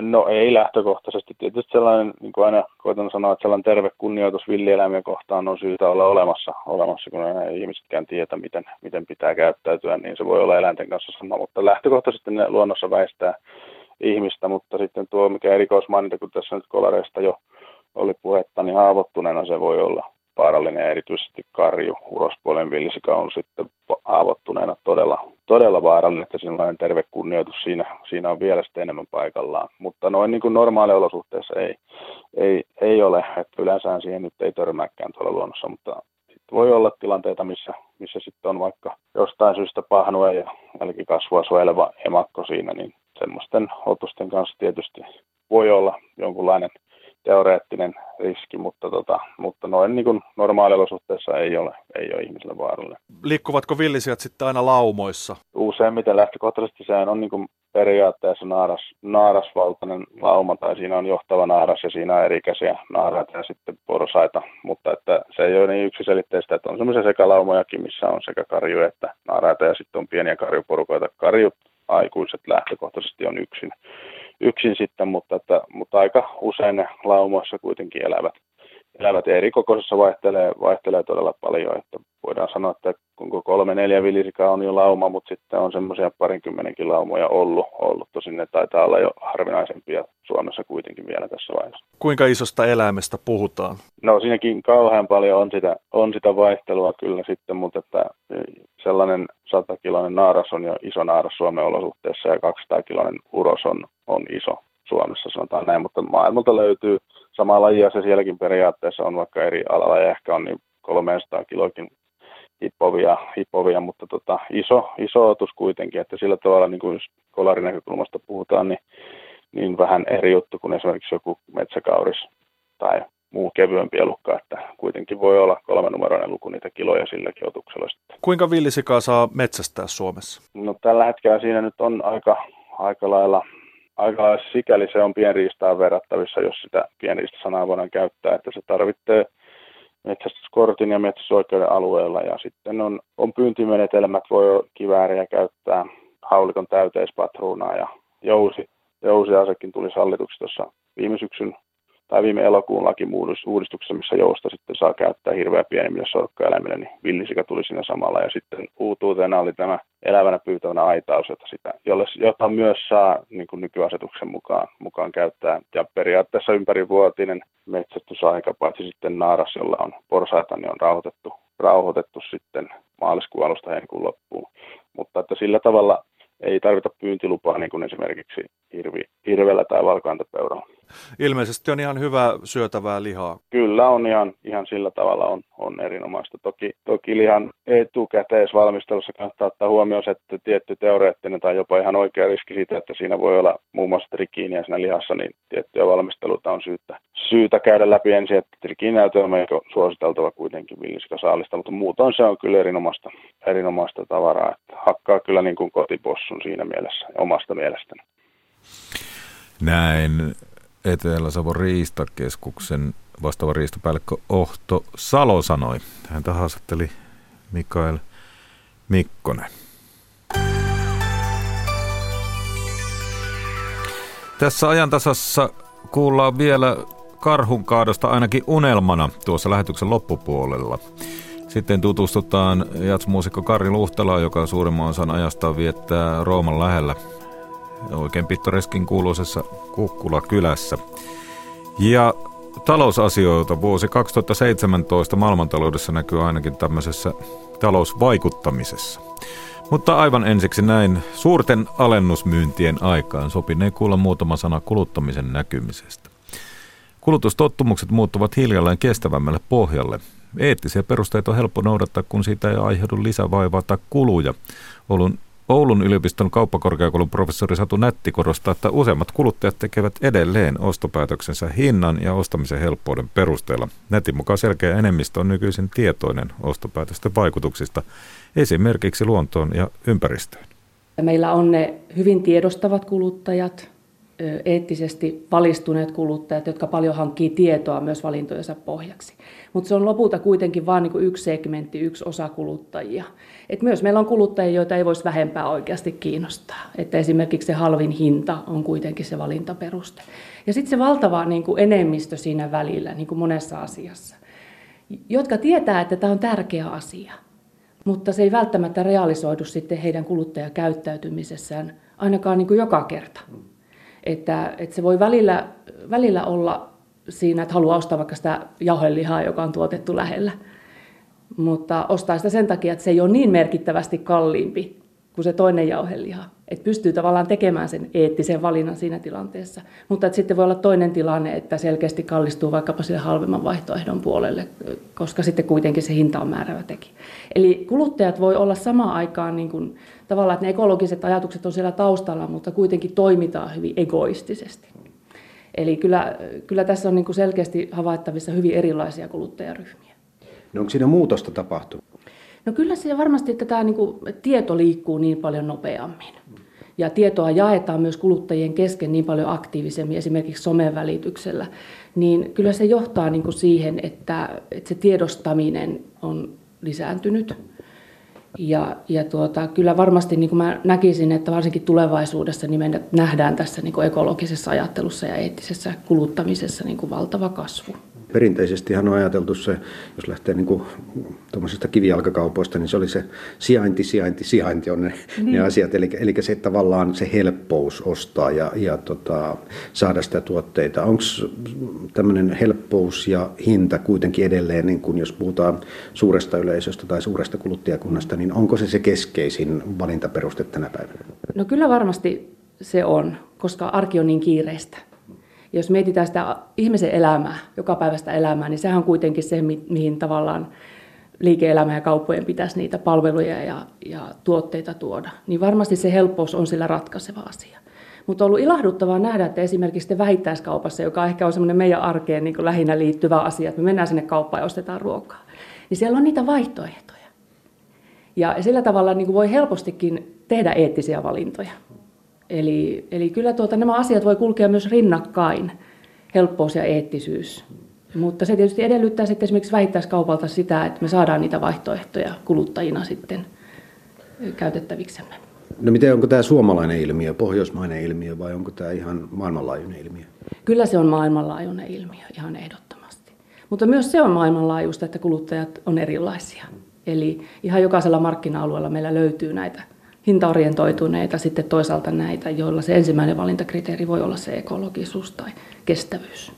No ei lähtökohtaisesti. Tietysti sellainen, niin kuin aina koitan sanoa, että sellainen terve kunnioitus villieläimiä kohtaan on syytä olla olemassa, olemassa kun ei ihmisetkään tietä, miten, miten pitää käyttäytyä, niin se voi olla eläinten kanssa sama. Mutta lähtökohtaisesti ne luonnossa väistää ihmistä, mutta sitten tuo mikä erikoismaininta, kun tässä nyt kolareista jo oli puhetta, niin haavoittuneena se voi olla. Vaarallinen, erityisesti karju, urospuolen villisika on sitten haavoittuneena todella, todella vaarallinen, että sellainen terve kunnioitus. Siinä, siinä on vielä sitten enemmän paikallaan. Mutta noin niin kuin normaaliolosuhteissa ei, ei, ei ole, että yleensä siihen nyt ei törmääkään tuolla luonnossa, mutta voi olla tilanteita, missä, missä sitten on vaikka jostain syystä pahnue ja jälkikasvua suojeleva emakko siinä, niin semmoisten otusten kanssa tietysti voi olla jonkunlainen teoreettinen riski, mutta, tota, mutta noin niin kuin normaaliolosuhteissa ei ole, ei ole ihmisille vaarallinen. Liikkuvatko villisijat sitten aina laumoissa? Useimmiten lähtökohtaisesti sehän on niin kuin periaatteessa naaras, naarasvaltainen lauma, tai siinä on johtava naaras ja siinä on erikäisiä naaraita ja sitten porsaita, mutta että se ei ole niin yksiselitteistä, että on semmoisia sekalaumojakin, missä on sekä karju että naaraita ja sitten on pieniä karjuporukoita. Karjut aikuiset lähtökohtaisesti on yksin yksin sitten, mutta, että, mutta aika usein ne laumoissa kuitenkin elävät, elävät eri kokoisessa vaihtelee, vaihtelee todella paljon, että voidaan sanoa, että kun kolme neljä villisikaa on jo lauma, mutta sitten on semmoisia parinkymmenenkin laumoja ollut, ollut. tosin ne taitaa olla jo harvinaisempia Suomessa kuitenkin vielä tässä vaiheessa. Kuinka isosta eläimestä puhutaan? No siinäkin kauhean paljon on sitä, on sitä vaihtelua kyllä sitten, mutta että sellainen 100-kiloinen naaras on jo iso naaras Suomen olosuhteessa ja 200-kiloinen uros on, on iso Suomessa, sanotaan näin, mutta maailmalta löytyy sama lajia se sielläkin periaatteessa on, vaikka eri alalla ja ehkä on niin 300 kilokin hipovia, hipovia mutta tota, iso, iso otus kuitenkin, että sillä tavalla niin kuin jos kolarin näkökulmasta puhutaan, niin, niin vähän eri juttu kuin esimerkiksi joku metsäkauris tai muu kevyempi elukka, että kuitenkin voi olla kolmenumeroinen luku niitä kiloja silläkin otuksella sitten. Kuinka villisikaa saa metsästää Suomessa? No tällä hetkellä siinä nyt on aika, aika lailla aika sikäli se on pienriistaan verrattavissa, jos sitä pienriista-sanaa voidaan käyttää, että se tarvitsee metsästyskortin ja metsästysoikeuden alueella. Ja sitten on, on pyyntimenetelmät, voi kivääriä käyttää, haulikon täyteispatruunaa ja jousi, jousiasekin tuli sallituksi tuossa viime syksyn tai viime elokuun lakimuudistuksessa, missä jousta sitten saa käyttää hirveä pienimmille sorkkaeläimille, niin villisika tuli siinä samalla. Ja sitten uutuutena oli tämä elävänä pyytävänä aitaus, jota, sitä, jolle, jota myös saa niin kuin nykyasetuksen mukaan, mukaan käyttää. Ja periaatteessa ympärivuotinen metsästysaika, paitsi sitten naaras, jolla on porsaita, niin on rauhoitettu, rauhoitettu sitten maaliskuun alusta heinäkuun loppuun. Mutta että sillä tavalla ei tarvita pyyntilupaa niin kuin esimerkiksi hirvi, hirvellä tai valkoantapeuralla. Ilmeisesti on ihan hyvää syötävää lihaa. Kyllä on ihan, ihan sillä tavalla on, on erinomaista. Toki, toki lihan etukäteisvalmistelussa kannattaa ottaa huomioon, että tietty teoreettinen tai jopa ihan oikea riski siitä, että siinä voi olla muun muassa trikiiniä siinä lihassa, niin tiettyjä valmisteluita on syytä, syytä käydä läpi ensin, että trikiinäytö on melko suositeltava kuitenkin villisikasaalista, mutta muutoin se on kyllä erinomaista, erinomaista tavaraa. Että hakkaa kyllä niin kuin kotipossun siinä mielessä, omasta mielestäni. Näin Etelä-Savon riistakeskuksen vastaava riistapäällikkö Ohto Salo sanoi. Hän haastatteli Mikael Mikkonen. Tässä ajantasassa kuullaan vielä karhun kaadosta ainakin unelmana tuossa lähetyksen loppupuolella. Sitten tutustutaan jatsmuusikko Kari Luhtelaa, joka suurimman osan ajasta viettää Rooman lähellä oikein pittoreskin kuuluisessa Kukkula-kylässä. Ja talousasioita vuosi 2017 maailmantaloudessa näkyy ainakin tämmöisessä talousvaikuttamisessa. Mutta aivan ensiksi näin suurten alennusmyyntien aikaan sopinee kuulla muutama sana kuluttamisen näkymisestä. Kulutustottumukset muuttuvat hiljalleen kestävämmälle pohjalle. Eettisiä perusteita on helppo noudattaa, kun siitä ei aiheudu lisävaivaa tai kuluja. Oulun, Oulun yliopiston kauppakorkeakoulun professori Satu Nätti korostaa, että useimmat kuluttajat tekevät edelleen ostopäätöksensä hinnan ja ostamisen helppouden perusteella. Nätin mukaan selkeä enemmistö on nykyisin tietoinen ostopäätösten vaikutuksista, esimerkiksi luontoon ja ympäristöön. Meillä on ne hyvin tiedostavat kuluttajat, eettisesti valistuneet kuluttajat, jotka paljon hankkii tietoa myös valintojensa pohjaksi. Mutta se on lopulta kuitenkin vain niin yksi segmentti, yksi osa kuluttajia. Et myös meillä on kuluttajia, joita ei voisi vähempää oikeasti kiinnostaa. Että esimerkiksi se halvin hinta on kuitenkin se valintaperuste. Ja sitten se valtava niin kuin enemmistö siinä välillä, niin kuin monessa asiassa, jotka tietää, että tämä on tärkeä asia, mutta se ei välttämättä realisoidu sitten heidän kuluttajakäyttäytymisessään ainakaan niin kuin joka kerta. Että, että se voi välillä, välillä olla siinä, että haluaa ostaa vaikka sitä jauhelihaa, joka on tuotettu lähellä. Mutta ostaa sitä sen takia, että se ei ole niin merkittävästi kalliimpi kuin se toinen jauheliha. Että pystyy tavallaan tekemään sen eettisen valinnan siinä tilanteessa. Mutta että sitten voi olla toinen tilanne, että selkeästi kallistuu vaikkapa sille halvemman vaihtoehdon puolelle, koska sitten kuitenkin se hinta on määrävä teki. Eli kuluttajat voi olla samaan aikaan niin kuin, tavallaan, että ne ekologiset ajatukset on siellä taustalla, mutta kuitenkin toimitaan hyvin egoistisesti. Eli kyllä, kyllä tässä on niin kuin selkeästi havaittavissa hyvin erilaisia kuluttajaryhmiä. No onko siinä muutosta tapahtunut? No kyllä se varmasti, että tämä niin kuin, tieto liikkuu niin paljon nopeammin. Ja tietoa jaetaan myös kuluttajien kesken niin paljon aktiivisemmin, esimerkiksi somen välityksellä. Niin kyllä se johtaa niin kuin siihen, että, että se tiedostaminen on lisääntynyt. Ja, ja tuota, kyllä varmasti niin kuin mä näkisin, että varsinkin tulevaisuudessa niin me nähdään tässä niin kuin ekologisessa ajattelussa ja eettisessä kuluttamisessa niin kuin valtava kasvu. Perinteisesti on ajateltu se, jos lähtee niin kuin tuommoisesta kivijalkakaupoista, niin se oli se sijainti, sijainti, sijainti on ne, niin. ne asiat. Eli, eli se tavallaan se helppous ostaa ja, ja tota, saada sitä tuotteita. Onko tämmöinen helppous ja hinta kuitenkin edelleen, niin kun jos puhutaan suuresta yleisöstä tai suuresta kuluttajakunnasta, niin onko se se keskeisin valintaperuste tänä päivänä? No kyllä varmasti se on, koska arki on niin kiireistä jos mietitään sitä ihmisen elämää, joka päivästä elämää, niin sehän on kuitenkin se, mihin tavallaan liike-elämä ja kauppojen pitäisi niitä palveluja ja, ja tuotteita tuoda. Niin varmasti se helppous on sillä ratkaiseva asia. Mutta on ollut ilahduttavaa nähdä, että esimerkiksi vähittäiskaupassa, joka ehkä on semmoinen meidän arkeen niin lähinnä liittyvä asia, että me mennään sinne kauppaan ja ostetaan ruokaa, niin siellä on niitä vaihtoehtoja. Ja sillä tavalla niin voi helpostikin tehdä eettisiä valintoja. Eli, eli kyllä tuota, nämä asiat voi kulkea myös rinnakkain, helppous ja eettisyys. Mutta se tietysti edellyttää sitten esimerkiksi vähittäiskaupalta sitä, että me saadaan niitä vaihtoehtoja kuluttajina sitten käytettäviksemme. No miten, onko tämä suomalainen ilmiö, pohjoismainen ilmiö vai onko tämä ihan maailmanlaajuinen ilmiö? Kyllä se on maailmanlaajuinen ilmiö, ihan ehdottomasti. Mutta myös se on maailmanlaajuista, että kuluttajat on erilaisia. Eli ihan jokaisella markkina-alueella meillä löytyy näitä hintaorientoituneita, sitten toisaalta näitä, joilla se ensimmäinen valintakriteeri voi olla se ekologisuus tai kestävyys.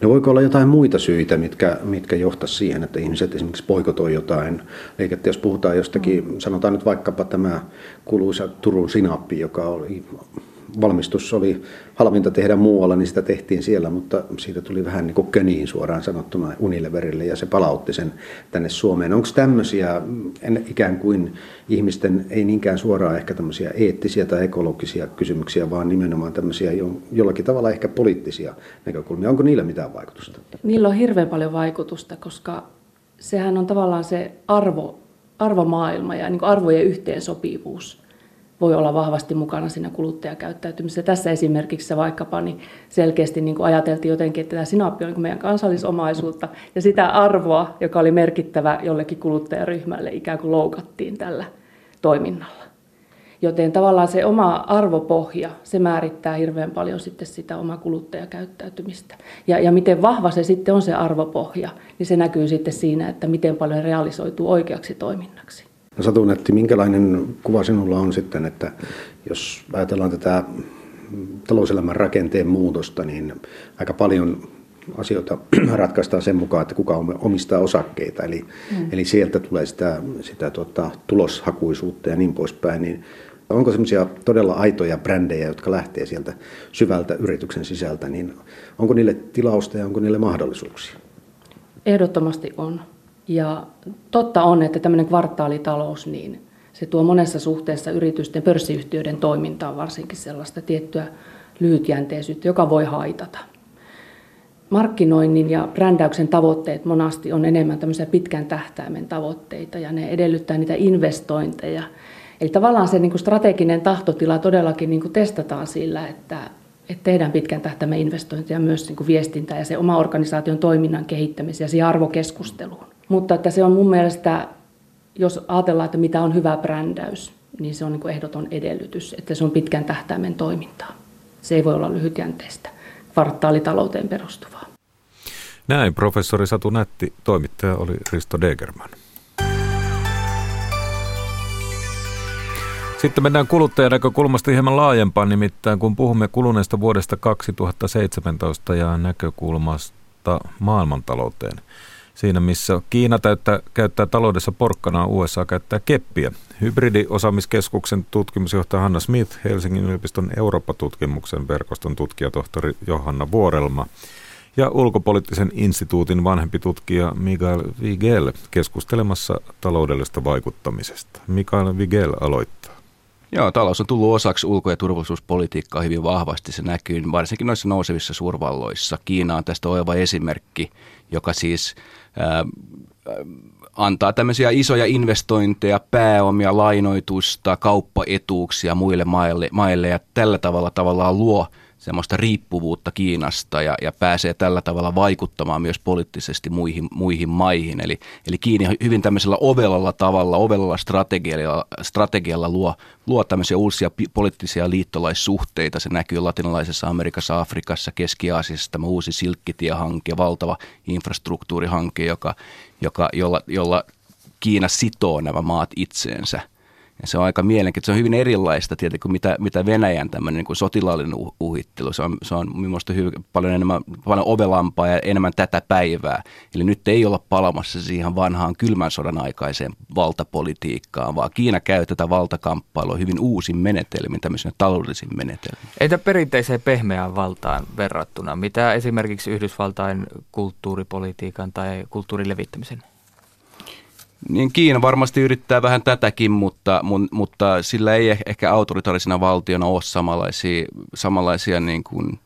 No voiko olla jotain muita syitä, mitkä, mitkä johtaa siihen, että ihmiset esimerkiksi poikotoi jotain liikettä, jos puhutaan jostakin, mm. sanotaan nyt vaikkapa tämä kuuluisa Turun sinappi, joka oli valmistus oli halvinta tehdä muualla, niin sitä tehtiin siellä, mutta siitä tuli vähän niin kuin köniin suoraan sanottuna Unileverille ja se palautti sen tänne Suomeen. Onko tämmöisiä ikään kuin ihmisten, ei niinkään suoraan ehkä tämmöisiä eettisiä tai ekologisia kysymyksiä, vaan nimenomaan tämmöisiä jollakin tavalla ehkä poliittisia näkökulmia. Onko niillä mitään vaikutusta? Niillä on hirveän paljon vaikutusta, koska sehän on tavallaan se arvo, arvomaailma ja niin arvojen yhteensopivuus voi olla vahvasti mukana siinä kuluttajakäyttäytymisessä. Tässä esimerkiksi vaikkapa niin selkeästi niin kuin ajateltiin jotenkin, että tämä sinappi on niin meidän kansallisomaisuutta ja sitä arvoa, joka oli merkittävä jollekin kuluttajaryhmälle, ikään kuin loukattiin tällä toiminnalla. Joten tavallaan se oma arvopohja, se määrittää hirveän paljon sitten sitä omaa kuluttajakäyttäytymistä. Ja, ja miten vahva se sitten on se arvopohja, niin se näkyy sitten siinä, että miten paljon realisoituu oikeaksi toiminnaksi. No Satu Nätti, minkälainen kuva sinulla on sitten, että jos ajatellaan tätä talouselämän rakenteen muutosta, niin aika paljon asioita ratkaistaan sen mukaan, että kuka omistaa osakkeita. Eli, mm. eli sieltä tulee sitä, sitä tuota, tuloshakuisuutta ja niin poispäin. Niin Onko semmoisia todella aitoja brändejä, jotka lähtee sieltä syvältä yrityksen sisältä, niin onko niille tilausta ja onko niille mahdollisuuksia? Ehdottomasti on. Ja totta on, että tämmöinen kvartaalitalous, niin se tuo monessa suhteessa yritysten pörssiyhtiöiden toimintaan varsinkin sellaista tiettyä lyhytjänteisyyttä, joka voi haitata. Markkinoinnin ja brändäyksen tavoitteet monasti on enemmän tämmöisiä pitkän tähtäimen tavoitteita ja ne edellyttää niitä investointeja. Eli tavallaan se niin kuin strateginen tahtotila todellakin niin testataan sillä, että, tehdään pitkän tähtäimen investointeja myös niin viestintää ja se oma organisaation toiminnan kehittämiseen ja siihen arvokeskusteluun. Mutta että se on mun mielestä, jos ajatellaan, että mitä on hyvä brändäys, niin se on niin kuin ehdoton edellytys, että se on pitkän tähtäimen toimintaa. Se ei voi olla lyhytjänteistä, kvartaalitalouteen perustuvaa. Näin professori Satu Nätti, toimittaja oli Risto Degerman. Sitten mennään kuluttajan näkökulmasta hieman laajempaan, nimittäin kun puhumme kuluneesta vuodesta 2017 ja näkökulmasta maailmantalouteen. Siinä missä Kiina täyttää, käyttää taloudessa porkkanaa, USA käyttää keppiä. Hybridiosaamiskeskuksen tutkimusjohtaja Hanna Smith, Helsingin yliopiston Eurooppa-tutkimuksen verkoston tutkijatohtori Johanna Vuorelma ja ulkopoliittisen instituutin vanhempi tutkija Mikael Vigel keskustelemassa taloudellisesta vaikuttamisesta. Mikael Vigel aloittaa. Joo, talous on tullut osaksi ulko- ja turvallisuuspolitiikkaa hyvin vahvasti. Se näkyy varsinkin noissa nousevissa suurvalloissa. Kiina on tästä oiva esimerkki, joka siis ää, antaa tämmöisiä isoja investointeja, pääomia, lainoitusta, kauppaetuuksia muille maille, maille ja tällä tavalla tavallaan luo – semmoista riippuvuutta Kiinasta ja, ja pääsee tällä tavalla vaikuttamaan myös poliittisesti muihin, muihin maihin. Eli, eli Kiina hyvin tämmöisellä ovelalla tavalla, ovelalla strategialla, strategialla luo, luo tämmöisiä uusia poliittisia liittolaissuhteita. Se näkyy latinalaisessa Amerikassa, Afrikassa, Keski-Aasiassa tämä uusi silkkitiehanke, valtava infrastruktuurihanke, joka, joka, jolla, jolla Kiina sitoo nämä maat itseensä – ja se on aika mielenkiintoista. Se on hyvin erilaista tietenkin kuin mitä, mitä Venäjän tämmöinen niin kuin sotilaallinen uhittelu. Se on, se on minusta hyvin, paljon, enemmän, paljon ovelampaa ja enemmän tätä päivää. Eli nyt ei olla palamassa siihen vanhaan kylmän sodan aikaiseen valtapolitiikkaan, vaan Kiina käy tätä valtakamppailua hyvin uusin menetelmin, tämmöisen taloudellisin menetelmin. Entä perinteiseen pehmeään valtaan verrattuna? Mitä esimerkiksi Yhdysvaltain kulttuuripolitiikan tai kulttuurin levittämisen niin Kiina varmasti yrittää vähän tätäkin, mutta, mutta sillä ei ehkä autoritaarisena valtiona ole samanlaisia, samanlaisia niin kuin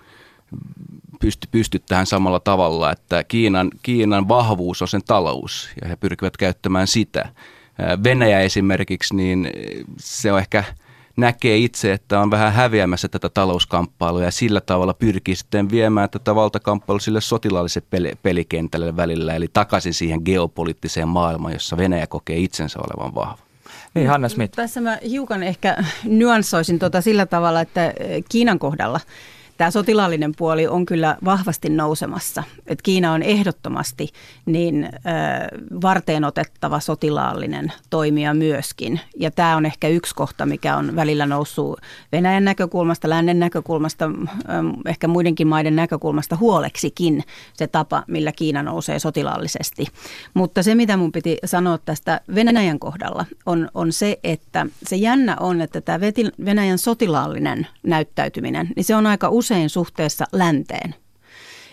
pysty, pysty tähän samalla tavalla, että Kiinan, Kiinan vahvuus on sen talous ja he pyrkivät käyttämään sitä. Venäjä esimerkiksi, niin se on ehkä – näkee itse, että on vähän häviämässä tätä talouskamppailua ja sillä tavalla pyrkii sitten viemään tätä valtakamppailua sille sotilaalliselle pelikentälle välillä, eli takaisin siihen geopoliittiseen maailmaan, jossa Venäjä kokee itsensä olevan vahva. Niin, Hanna Smith. Tässä mä hiukan ehkä nyanssoisin tuota sillä tavalla, että Kiinan kohdalla – tämä sotilaallinen puoli on kyllä vahvasti nousemassa. Et Kiina on ehdottomasti niin ö, varteen otettava sotilaallinen toimija myöskin. Ja tämä on ehkä yksi kohta, mikä on välillä noussut Venäjän näkökulmasta, lännen näkökulmasta, ö, ehkä muidenkin maiden näkökulmasta huoleksikin se tapa, millä Kiina nousee sotilaallisesti. Mutta se, mitä mun piti sanoa tästä Venäjän kohdalla, on, on se, että se jännä on, että tämä Venäjän sotilaallinen näyttäytyminen, niin se on aika usein usein suhteessa länteen.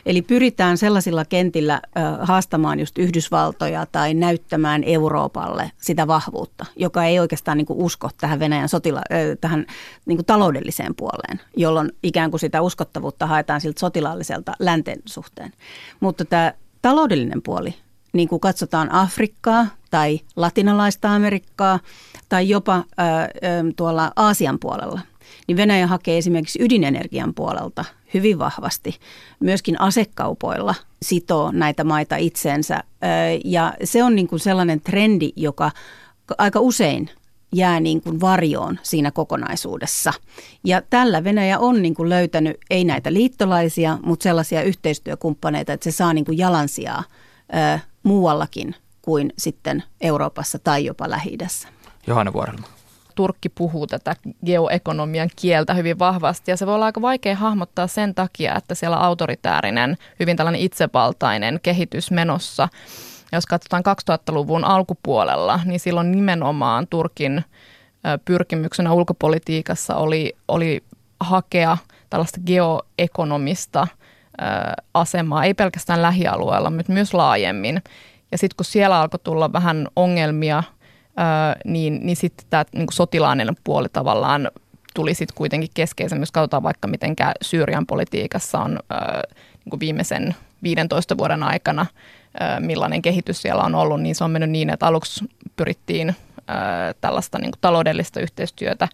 Eli pyritään sellaisilla kentillä haastamaan just Yhdysvaltoja tai näyttämään Euroopalle sitä vahvuutta, joka ei oikeastaan niin kuin usko tähän Venäjän sotila, tähän niin kuin taloudelliseen puoleen, jolloin ikään kuin sitä uskottavuutta haetaan siltä sotilaalliselta länteen suhteen. Mutta tämä taloudellinen puoli, niin kuin katsotaan Afrikkaa tai latinalaista Amerikkaa tai jopa ö, ö, tuolla Aasian puolella – niin Venäjä hakee esimerkiksi ydinenergian puolelta hyvin vahvasti. Myöskin asekaupoilla sitoo näitä maita itseensä. Ja se on niin kuin sellainen trendi, joka aika usein jää niin kuin varjoon siinä kokonaisuudessa. Ja tällä Venäjä on niin kuin löytänyt ei näitä liittolaisia, mutta sellaisia yhteistyökumppaneita, että se saa niin kuin jalansijaa muuallakin kuin sitten Euroopassa tai jopa lähi Johanna Vuorelma. Turkki puhuu tätä geoekonomian kieltä hyvin vahvasti ja se voi olla aika vaikea hahmottaa sen takia, että siellä autoritäärinen, hyvin tällainen itsevaltainen kehitys menossa. Jos katsotaan 2000-luvun alkupuolella, niin silloin nimenomaan Turkin pyrkimyksenä ulkopolitiikassa oli, oli hakea tällaista geoekonomista asemaa, ei pelkästään lähialueella, mutta myös laajemmin. Ja sitten kun siellä alkoi tulla vähän ongelmia, niin, niin sitten tämä niin sotilainen puoli tavallaan tuli sitten kuitenkin keskeisen, jos katsotaan vaikka miten Syyrian politiikassa on niin kuin viimeisen 15 vuoden aikana, millainen kehitys siellä on ollut, niin se on mennyt niin, että aluksi pyrittiin tällaista niin taloudellista yhteistyötä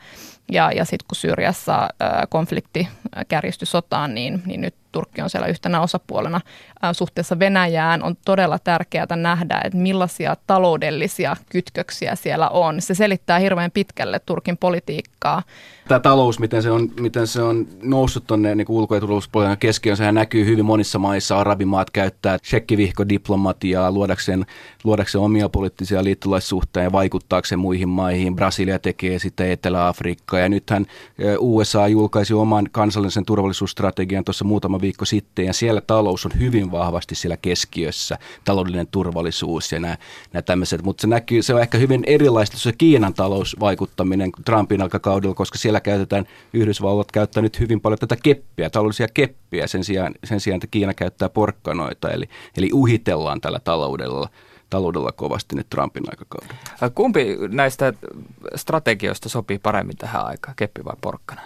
ja, ja sitten kun Syyriassa konflikti kärjistyi sotaan, niin, niin nyt Turkki on siellä yhtenä osapuolena suhteessa Venäjään. On todella tärkeää nähdä, että millaisia taloudellisia kytköksiä siellä on. Se selittää hirveän pitkälle Turkin politiikkaa. Tämä talous, miten se on, miten se on noussut tuonne niin ulko- ja turvallisuuspolitiikan keskiöön, sehän näkyy hyvin monissa maissa. Arabimaat käyttää diplomatiaa luodakseen, luodakseen omia poliittisia liittolaissuhteita ja vaikuttaakseen muihin maihin. Brasilia tekee sitten Etelä-Afrikkaa ja nythän USA julkaisi oman kansallisen turvallisuusstrategian tuossa muutama viikko sitten ja siellä talous on hyvin vahvasti siellä keskiössä, taloudellinen turvallisuus ja nämä, nämä tämmöiset, mutta se näkyy, se on ehkä hyvin erilaista se Kiinan talousvaikuttaminen Trumpin aikakaudella, koska siellä käytetään, Yhdysvallat käyttää nyt hyvin paljon tätä keppiä, taloudellisia keppiä sen sijaan, sen sijaan että Kiina käyttää porkkanoita, eli, eli uhitellaan tällä taloudella taloudella kovasti nyt Trumpin aikakaudella. Kumpi näistä strategioista sopii paremmin tähän aikaan, keppi vai porkkana?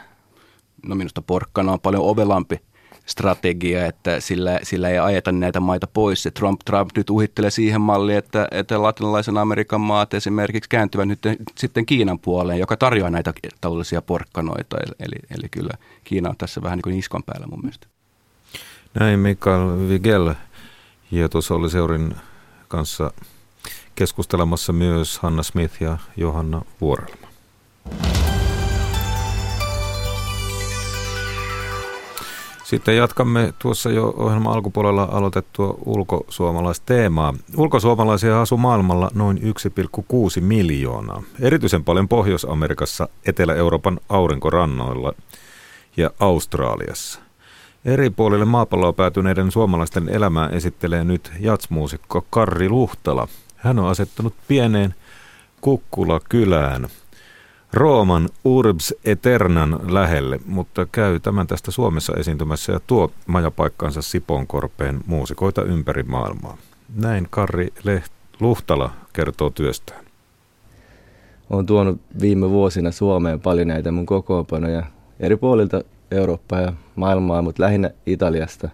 No minusta porkkana on paljon ovelampi strategia, että sillä, sillä ei ajeta näitä maita pois. Se Trump, Trump nyt uhittelee siihen malliin, että, että latinalaisen Amerikan maat esimerkiksi kääntyvät nyt sitten Kiinan puoleen, joka tarjoaa näitä taloudellisia porkkanoita. Eli, eli, kyllä Kiina on tässä vähän niin kuin iskon päällä mun mielestä. Näin Mikael Vigel. Ja tuossa oli Seurin kanssa keskustelemassa myös Hanna Smith ja Johanna Vuorelma. Sitten jatkamme tuossa jo ohjelman alkupuolella aloitettua ulkosuomalaisteemaa. Ulkosuomalaisia asuu maailmalla noin 1,6 miljoonaa. Erityisen paljon Pohjois-Amerikassa, Etelä-Euroopan aurinkorannoilla ja Australiassa. Eri puolille maapalloa päätyneiden suomalaisten elämää esittelee nyt jatsmuusikko Karri Luhtala. Hän on asettanut pieneen Kukkula-kylään Rooman Urbs Eternan lähelle, mutta käy tämän tästä Suomessa esiintymässä ja tuo majapaikkaansa Siponkorpeen muusikoita ympäri maailmaa. Näin Karri Leht- Luhtala kertoo työstään. Olen tuonut viime vuosina Suomeen paljon näitä mun kokoonpanoja eri puolilta Eurooppaa ja maailmaa, mutta lähinnä Italiasta.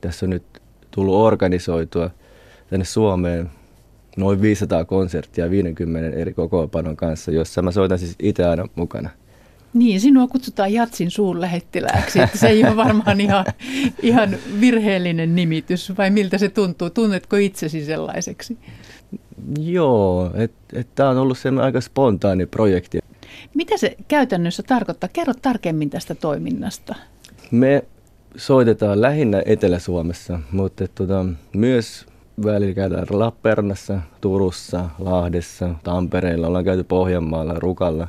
Tässä on nyt tullut organisoitua tänne Suomeen noin 500 konserttia 50 eri kokoonpanon kanssa, jossa mä soitan siis itse aina mukana. Niin, sinua kutsutaan Jatsin suurlähettilääksi. Että se ei ole varmaan ihan, ihan virheellinen nimitys, vai miltä se tuntuu? Tunnetko itsesi sellaiseksi? Joo, että et tämä on ollut sen aika spontaani projekti. Mitä se käytännössä tarkoittaa? Kerro tarkemmin tästä toiminnasta. Me soitetaan lähinnä Etelä-Suomessa, mutta tuota, myös välillä käydään Lappeenrannassa, Turussa, Lahdessa, Tampereella, ollaan käyty Pohjanmaalla, Rukalla,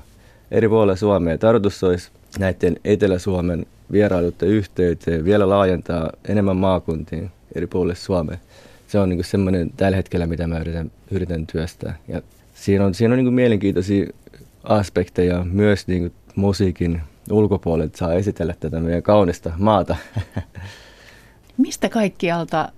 eri puolilla Suomea. Tarkoitus olisi näiden Etelä-Suomen vierailuiden yhteyteen vielä laajentaa enemmän maakuntiin eri puolille Suomea. Se on niin semmoinen tällä hetkellä, mitä mä yritän, yritän työstää. Ja siinä on, siinä on niin mielenkiintoisia aspekteja myös niin kuin musiikin ulkopuolelta saa esitellä tätä meidän kaunista maata. Mistä kaikkialta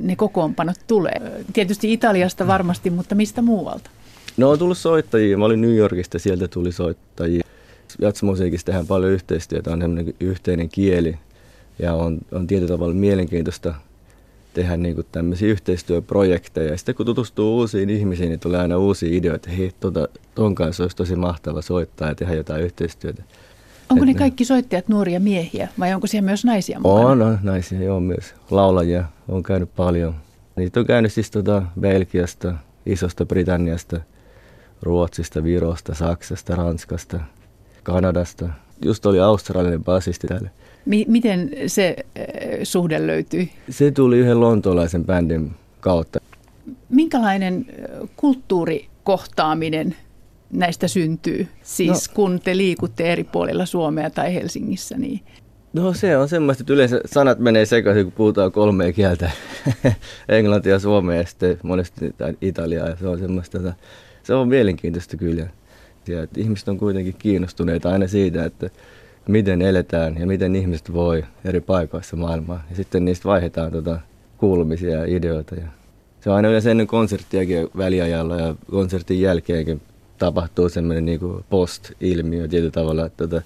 ne kokoonpanot tulee? Tietysti Italiasta varmasti, mutta mistä muualta? No on tullut soittajia. Mä olin New Yorkista, sieltä tuli soittajia. Jatsmusiikissa tehdään paljon yhteistyötä, on yhteinen kieli ja on, on tietyllä tavalla mielenkiintoista tehdä niin kuin tämmöisiä yhteistyöprojekteja. Ja sitten kun tutustuu uusiin ihmisiin, niin tulee aina uusia ideoita, hei, tota, ton kanssa olisi tosi mahtava soittaa ja tehdä jotain yhteistyötä. Onko ne kaikki soittajat nuoria miehiä vai onko siellä myös naisia mukana? On, on naisia, joo myös. Laulajia on käynyt paljon. Niitä on käynyt siis tuota Belgiasta, Isosta Britanniasta, Ruotsista, Virosta, Saksasta, Ranskasta, Kanadasta. Just oli australialainen basisti täällä. M- miten se äh, suhde löytyi? Se tuli yhden lontoolaisen bändin kautta. Minkälainen kulttuurikohtaaminen näistä syntyy? Siis no, kun te liikutte eri puolilla Suomea tai Helsingissä, niin... No se on semmoista, että yleensä sanat menee sekaisin, kun puhutaan kolmea kieltä. Englantia, suomea ja sitten monesti italiaa. Ja se on semmoista, että se on mielenkiintoista kyllä. konserttia. Että ihmiset on kuitenkin kiinnostuneita aina siitä, että miten eletään ja miten ihmiset voi eri paikoissa maailmaa. Ja sitten niistä vaihdetaan tota kuulumisia ja ideoita. Ja se on aina yleensä ennen konserttiakin väliajalla ja konsertin jälkeenkin tapahtuu semmoinen niin post-ilmiö tietyllä tavalla, että tota,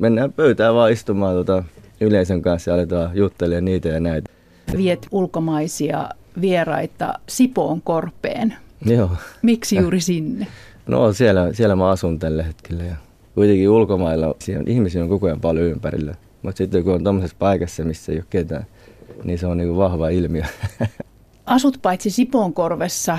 mennään pöytään vaan istumaan tota, yleisön kanssa ja aletaan juttelemaan niitä ja näitä. Viet ulkomaisia vieraita Sipoon korpeen. Joo. Miksi juuri sinne? No siellä, siellä mä asun tällä hetkellä ja kuitenkin ulkomailla siellä on, ihmisiä on koko ajan paljon ympärillä. Mutta sitten kun on tuommoisessa paikassa, missä ei ole ketään, niin se on niin vahva ilmiö. Asut paitsi Sipoon korvessa,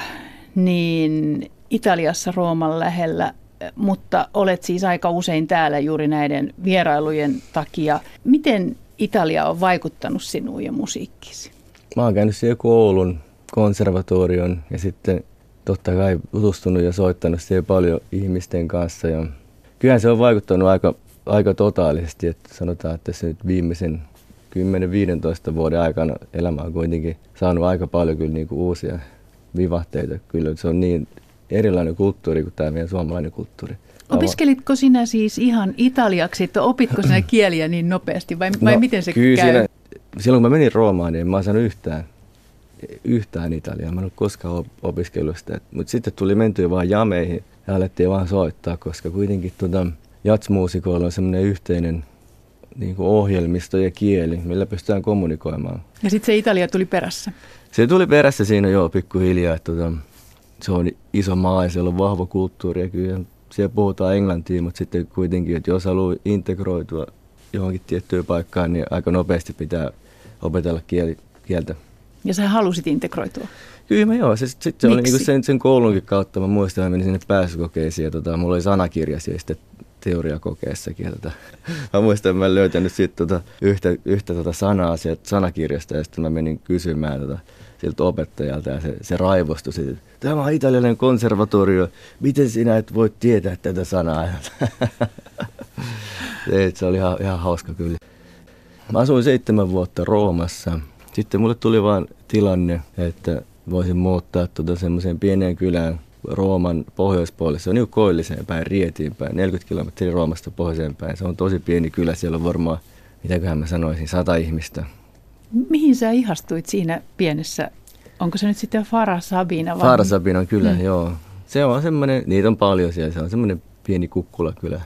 niin Italiassa Rooman lähellä, mutta olet siis aika usein täällä juuri näiden vierailujen takia. Miten Italia on vaikuttanut sinuun ja musiikkisi? Mä oon käynyt siellä koulun, konservatorion ja sitten totta kai tutustunut ja soittanut siellä paljon ihmisten kanssa. Ja kyllähän se on vaikuttanut aika, aika totaalisesti, että sanotaan, että se nyt viimeisen 10-15 vuoden aikana elämä on kuitenkin saanut aika paljon kyllä niin kuin uusia vivahteita. Kyllä se on niin erilainen kulttuuri kuin tämä meidän suomalainen kulttuuri. Opiskelitko sinä siis ihan italiaksi, että opitko sinä kieliä niin nopeasti vai, vai no, miten se kyllä käy? Siinä, silloin kun mä menin Roomaan, niin mä en saanut yhtään, yhtään italiaa. Mä en ole koskaan opiskellut sitä. Mutta sitten tuli mentyä vaan jameihin ja alettiin vaan soittaa, koska kuitenkin tota, jatsmuusikoilla on semmoinen yhteinen niin kuin ohjelmisto ja kieli, millä pystytään kommunikoimaan. Ja sitten se Italia tuli perässä? Se tuli perässä siinä jo pikkuhiljaa. Että, tota, se on iso maa ja siellä on vahva kulttuuri ja kyllä siellä puhutaan englantia, mutta sitten kuitenkin, että jos haluaa integroitua johonkin tiettyyn paikkaan, niin aika nopeasti pitää opetella kieli, kieltä. Ja sä halusit integroitua? Kyllä mä joo. Sitten sit se oli niinku sen, sen koulunkin kautta. Mä muistan, että menin sinne pääsykokeisiin ja tota, mulla oli sanakirja siellä sitten teoriakokeessakin. Ja tota, mä muistan, että mä löytänyt sit tota, yhtä, yhtä tota sanaa sieltä sanakirjasta ja sitten mä menin kysymään tota, siltä opettajalta ja se, se raivostui siitä. Tämä on italialainen konservatorio. Miten sinä et voi tietää tätä sanaa? se, se oli ihan, ihan hauska kyllä. Mä asuin seitsemän vuotta Roomassa. Sitten mulle tuli vaan tilanne, että voisin muuttaa tuota semmoiseen pieneen kylään Rooman pohjoispuolelle. Se on niin koilliseen päin, Rietiin päin, 40 kilometriä Roomasta pohjoiseen päin. Se on tosi pieni kylä, siellä on varmaan, mitäköhän mä sanoisin, sata ihmistä. Mihin sä ihastuit siinä pienessä, onko se nyt sitten Fara Sabina? Vai? Fara Sabina kyllä, mm. joo. Se on semmoinen, niitä on paljon siellä, se on semmoinen pieni kukkula kyllä.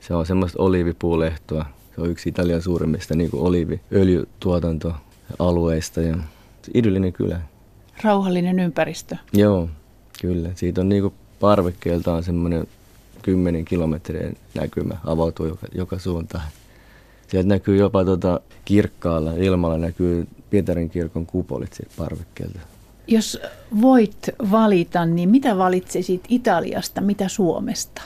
Se on semmoista oliivipuulehtoa. Se on yksi Italian suurimmista niin oliiviöljytuotantoalueista ja idyllinen kylä. Rauhallinen ympäristö. Joo, kyllä. Siitä on niin parvekkeeltaan semmoinen 10 kilometriä näkymä avautuu joka, joka suuntaan. Sieltä näkyy jopa tota kirkkaalla ilmalla näkyy Pietarin kirkon kupolit siitä parvekkeelta. Jos voit valita, niin mitä valitsisit Italiasta, mitä Suomesta?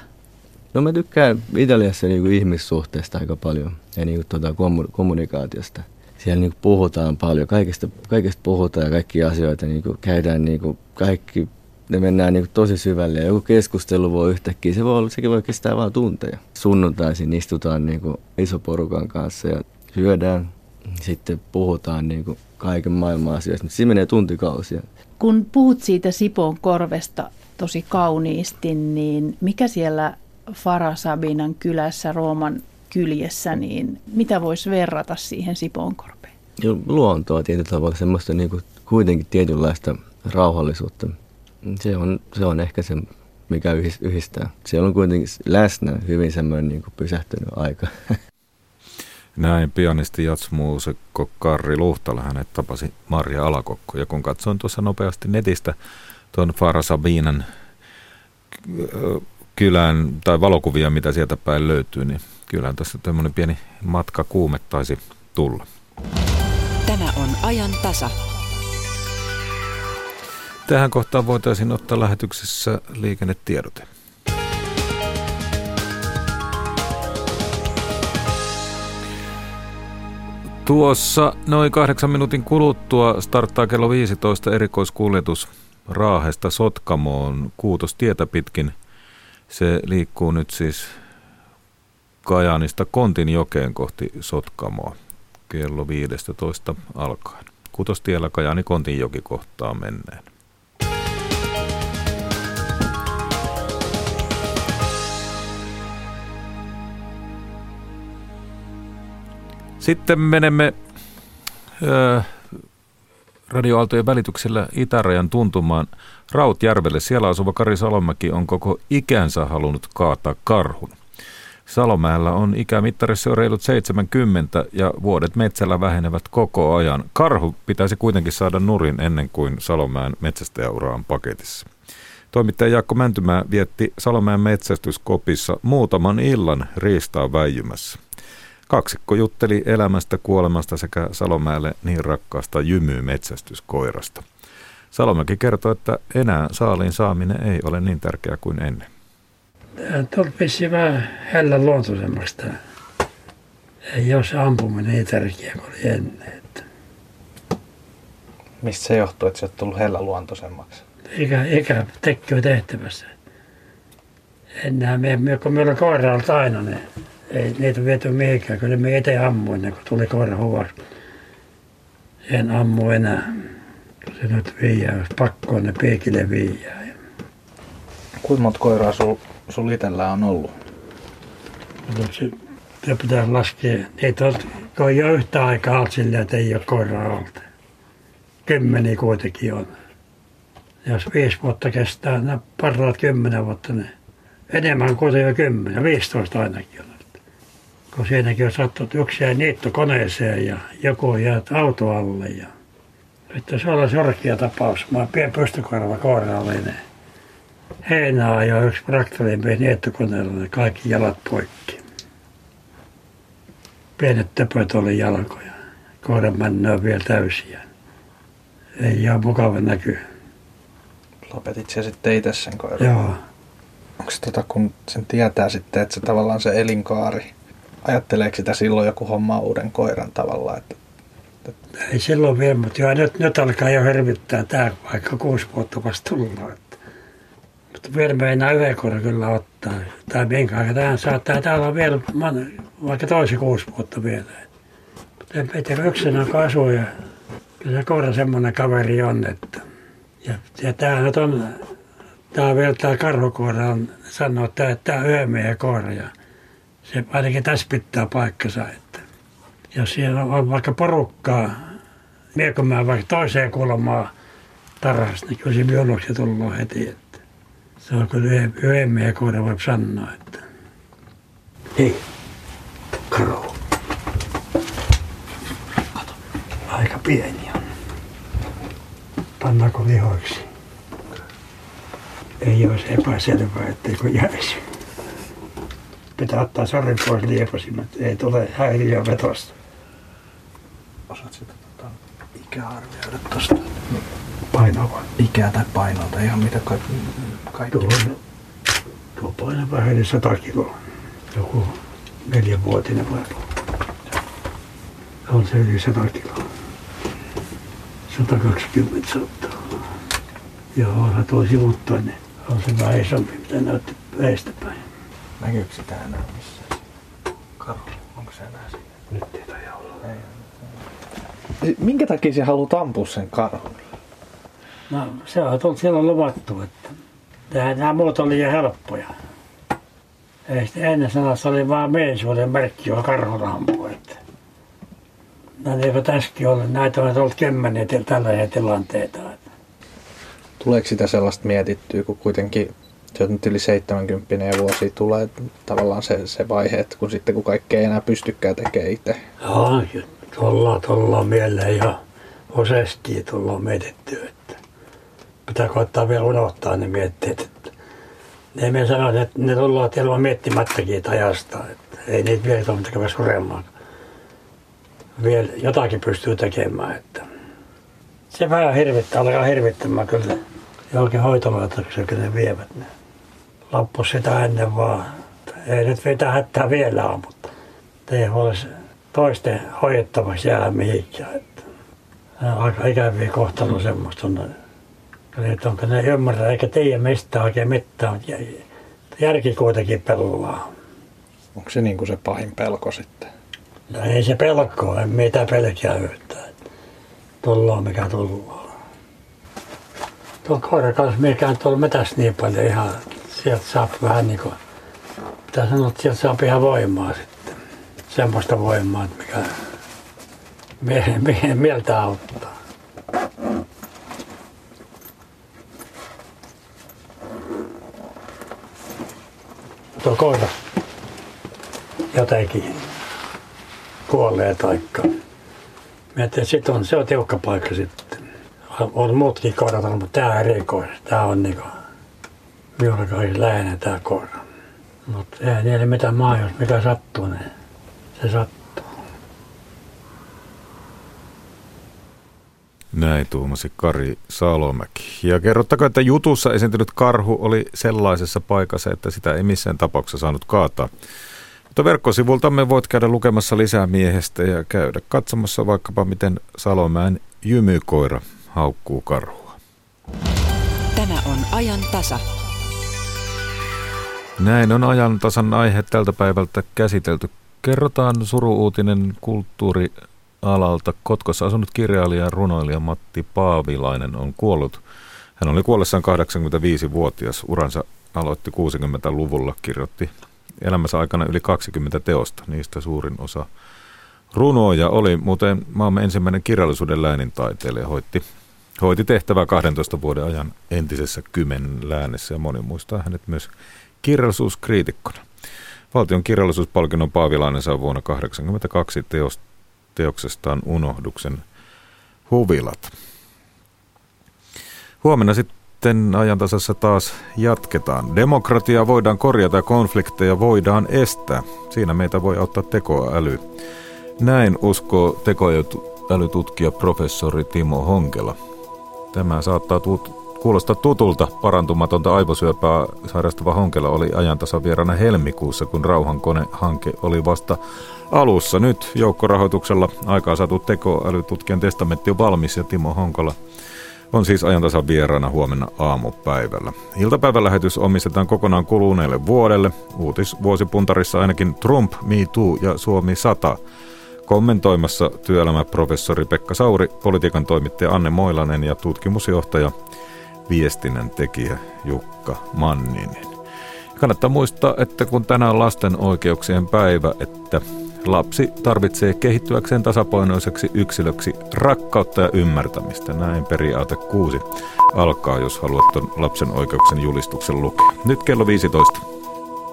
No mä tykkään Italiassa niin kuin ihmissuhteista aika paljon ja niin kuin tuota kommunikaatiosta. Siellä niin kuin puhutaan paljon, kaikesta, kaikesta puhutaan ja kaikki asioita niin kuin käydään niin kuin kaikki, ne mennään niin tosi syvälle ja joku keskustelu voi yhtäkkiä, se voi olla, sekin voi kestää vain tunteja. Sunnuntaisin istutaan niin kuin isoporukan kanssa ja syödään, sitten puhutaan niin kuin kaiken maailman asioista, mutta siinä menee tuntikausia. Kun puhut siitä Sipoon korvesta tosi kauniisti, niin mikä siellä Farasabinan kylässä Rooman kyljessä, niin mitä voisi verrata siihen Sipoonkorpeen? Luontoa tietyllä tavalla, semmoista niin kuin kuitenkin tietynlaista rauhallisuutta. Se on, se on ehkä se, mikä yhdistää. Siellä on kuitenkin läsnä hyvin semmoinen niin kuin pysähtynyt aika. Näin pianisti jatsmuusikko Karri Luhtala, hänet tapasi Maria Alakokko. Ja kun katsoin tuossa nopeasti netistä tuon Farasabinan kylän tai valokuvia, mitä sieltä päin löytyy, niin kyllähän tässä tämmöinen pieni matka kuumettaisi tulla. Tämä on ajan tasa. Tähän kohtaan voitaisiin ottaa lähetyksessä liikennetiedote. Tuossa noin kahdeksan minuutin kuluttua starttaa kello 15 erikoiskuljetus Raahesta Sotkamoon Kuutostietä pitkin – se liikkuu nyt siis Kajaanista Kontinjokeen kohti Sotkamoa kello 15 alkaen. Kutostiellä Kajani Kontinjoki kohtaa menneen. Sitten menemme ö, radioaaltojen välityksellä itärajan tuntumaan Rautjärvelle. Siellä asuva Kari Salomäki on koko ikänsä halunnut kaataa karhun. Salomäellä on ikämittarissa jo reilut 70 ja vuodet metsällä vähenevät koko ajan. Karhu pitäisi kuitenkin saada nurin ennen kuin Salomäen metsästäjäura on paketissa. Toimittaja Jaakko Mäntymää vietti Salomäen metsästyskopissa muutaman illan riistaa väijymässä. Kaksikko jutteli elämästä, kuolemasta sekä Salomäelle niin rakkaasta jymyy metsästyskoirasta. Salomäki kertoo, että enää saaliin saaminen ei ole niin tärkeää kuin ennen. Tuolta vissiin vähän hällä luontoisemmaksi tämä. Ei ole se ampuminen niin tärkeä kuin oli ennen. Että. Mistä se johtuu, että se on tullut hellä luontoisemmaksi? Ikä, ikä tekee tehtävässä. Enää me, me kun meillä on koiralta aina ne, ei niitä viety mihinkään. Kyllä me itse ammuin kun tuli koira huvaksi. En ammu enää. Se nyt viiää, jos pakko on ne piikille viiää. Kuinka monta koiraa sul, sul itsellä on ollut? No, se, se pitää laskea. Niitä on, kun ei ole yhtä aikaa ollut silleen, että ei ole koiraa ollut. Kymmeniä kuitenkin on. Jos viisi vuotta kestää, nämä parhaat kymmenen vuotta, niin enemmän kuin jo kymmenen, 15 ainakin on. Kun siinäkin on sattunut yksi jäi niittokoneeseen ja joku jää auto alle. Ja... Että se on sorkia tapaus. Mä pien pystykorva koiralle niin heinää ja yksi traktorin pien niittokoneella, niin kaikki jalat poikki. Pienet töpöt oli jalkoja. Koiran männöä vielä täysiä. Ei ole mukava näkyy. Lopetit se sitten itse sen koiran? Joo. Onko se tota, kun sen tietää sitten, että se tavallaan se elinkaari, ajatteleeko sitä silloin joku homma uuden koiran tavallaan? Että, että... Ei silloin vielä, mutta joo, nyt, nyt alkaa jo hervittää tämä, vaikka kuusi vuotta vasta tullut. Että. Mutta vielä me enää yhden koiran kyllä ottaa. Tai minkä tähän saattaa täällä on vielä vaikka toisen kuusi vuotta vielä. Mutta en tiedä, yksinään asuu ja kyllä se koira semmoinen kaveri on, että ja, ja tämä nyt on, tämä vielä tämä karhukoira on sanoo, että tämä on yömiehen koira ja se ainakin tässä pitää paikkansa, että jos siellä on vaikka porukkaa, minä kun mä vaikka toiseen kulmaan tarhasta, niin kyllä se minullaksi tullut heti, että se on kyllä yömiehen koira voi sanoa, että hei, karhu. Aika pieni on pannaanko lihoiksi. Ei olisi epäselvää, etteikö jäisi. Pitää ottaa sorri pois liepasimet, ei tule häiriö vetosta. Osaat sitä tota, ikäarvioida tuosta? Painoa. Ikää tai painoa tai ihan mitä kaikki. kaikki. Tuo, tuo paino vähän yli 100 kiloa. Joku neljänvuotinen vai On se yli 100 kiloa. 120 saattaa olla. Joo, onhan tuo sivuttoinen. On se vähän isompi, mitä näytti väestä päin. Näkyykö sitä enää missään? Karhu, onko se enää siinä? Nyt ei taida olla. Ei. Minkä takia sä haluat ampua sen karhun? No se on silloin luvattu, että nämä muut oli jo helppoja. Ei sitten ennen sanassa oli vaan miesuuden merkki, joka karhun ampui. Että No niin kuin tässäkin ollut. Näitä on ollut kymmeniä tällaisia tilanteita. Tuleeko sitä sellaista mietittyä, kun kuitenkin se on nyt yli 70 ja vuosi tulee tavallaan se, se vaihe, että kun sitten kun kaikki ei enää pystykään tekemään itse. Joo, tuolla, tuolla mieleen ja useasti tullaan mietitty, että pitää koittaa vielä unohtaa ne mietteet. Että ne me sanoin, että ne tullaan ilman miettimättäkin ajasta, että ei niitä vielä tule mitenkään suremaan vielä jotakin pystyy tekemään. Että se vähän hirvittää, alkaa hirvittämään kyllä johonkin hoitolaitokseen, kun ne vievät ne. Loppu sitä ennen vaan. Ei nyt mitään hätää vielä ole, mutta ei olisi toisten hoidettavaksi jää mihinkään. Että aika ikäviä kohtalo semmoista on. Että onko ne ymmärrä eikä tiedä mistä oikein mitään, mutta järki kuitenkin pelaa. Onko se niin kuin se pahin pelko sitten? No ei se pelkoa, en mitä pelkää yhtään. Tullaan mikä tullaan. Tuon koiran kanssa mikä tuolla metässä niin paljon ihan, sieltä saa vähän niin kuin, mitä sanot, sieltä saa ihan voimaa sitten. Semmoista voimaa, että mikä mieltä auttaa. Tuo koira jotenkin kuolee taikka. Mä sit on, se on tiukka paikka sitten. On muutkin koirat, mutta tää erikois. Tää on niinku minulla kai lähinnä tää koira. Mutta ei niille mitään maa, jos mikä sattuu, niin se sattuu. Näin tuumasi Kari Salomäki. Ja kerrottakaa, että jutussa esiintynyt karhu oli sellaisessa paikassa, että sitä ei missään tapauksessa saanut kaataa. Mutta verkkosivultamme voit käydä lukemassa lisää miehestä ja käydä katsomassa vaikkapa miten Salomäen jymykoira haukkuu karhua. Tämä on ajan tasa. Näin on ajan tasan aihe tältä päivältä käsitelty. Kerrotaan suruuutinen kulttuuri alalta Kotkossa asunut kirjailija ja runoilija Matti Paavilainen on kuollut. Hän oli kuollessaan 85-vuotias. Uransa aloitti 60-luvulla, kirjoitti elämänsä aikana yli 20 teosta. Niistä suurin osa runoja oli muuten maamme ensimmäinen kirjallisuuden läänintaiteilija. Hoitti, hoiti tehtävää 12 vuoden ajan entisessä Kymen läänessä ja moni muistaa hänet myös kirjallisuuskriitikkona. Valtion kirjallisuuspalkinnon Paavilainen saa vuonna 1982 teosta teoksestaan Unohduksen huvilat. Huomenna sitten ajantasassa taas jatketaan. Demokratia voidaan korjata ja konflikteja voidaan estää. Siinä meitä voi auttaa tekoäly. Näin uskoo tekoälytutkija professori Timo Honkela. Tämä saattaa kuulostaa tutulta. Parantumatonta aivosyöpää sairastava Honkela oli ajantasavierana helmikuussa, kun Rauhankone-hanke oli vasta alussa. Nyt joukkorahoituksella aikaa saatu tekoälytutkijan testamentti on valmis ja Timo Honkola on siis ajantasan vieraana huomenna aamupäivällä. Iltapäivän lähetys omistetaan kokonaan kuluneelle vuodelle. Uutisvuosipuntarissa ainakin Trump, Me Too ja Suomi 100. Kommentoimassa työelämäprofessori Pekka Sauri, politiikan toimittaja Anne Moilanen ja tutkimusjohtaja viestinnän tekijä Jukka Manninen. Kannattaa muistaa, että kun tänään on lasten oikeuksien päivä, että Lapsi tarvitsee kehittyäkseen tasapainoiseksi yksilöksi rakkautta ja ymmärtämistä. Näin periaate 6 alkaa, jos haluat lapsen oikeuksien julistuksen lukea. Nyt kello 15.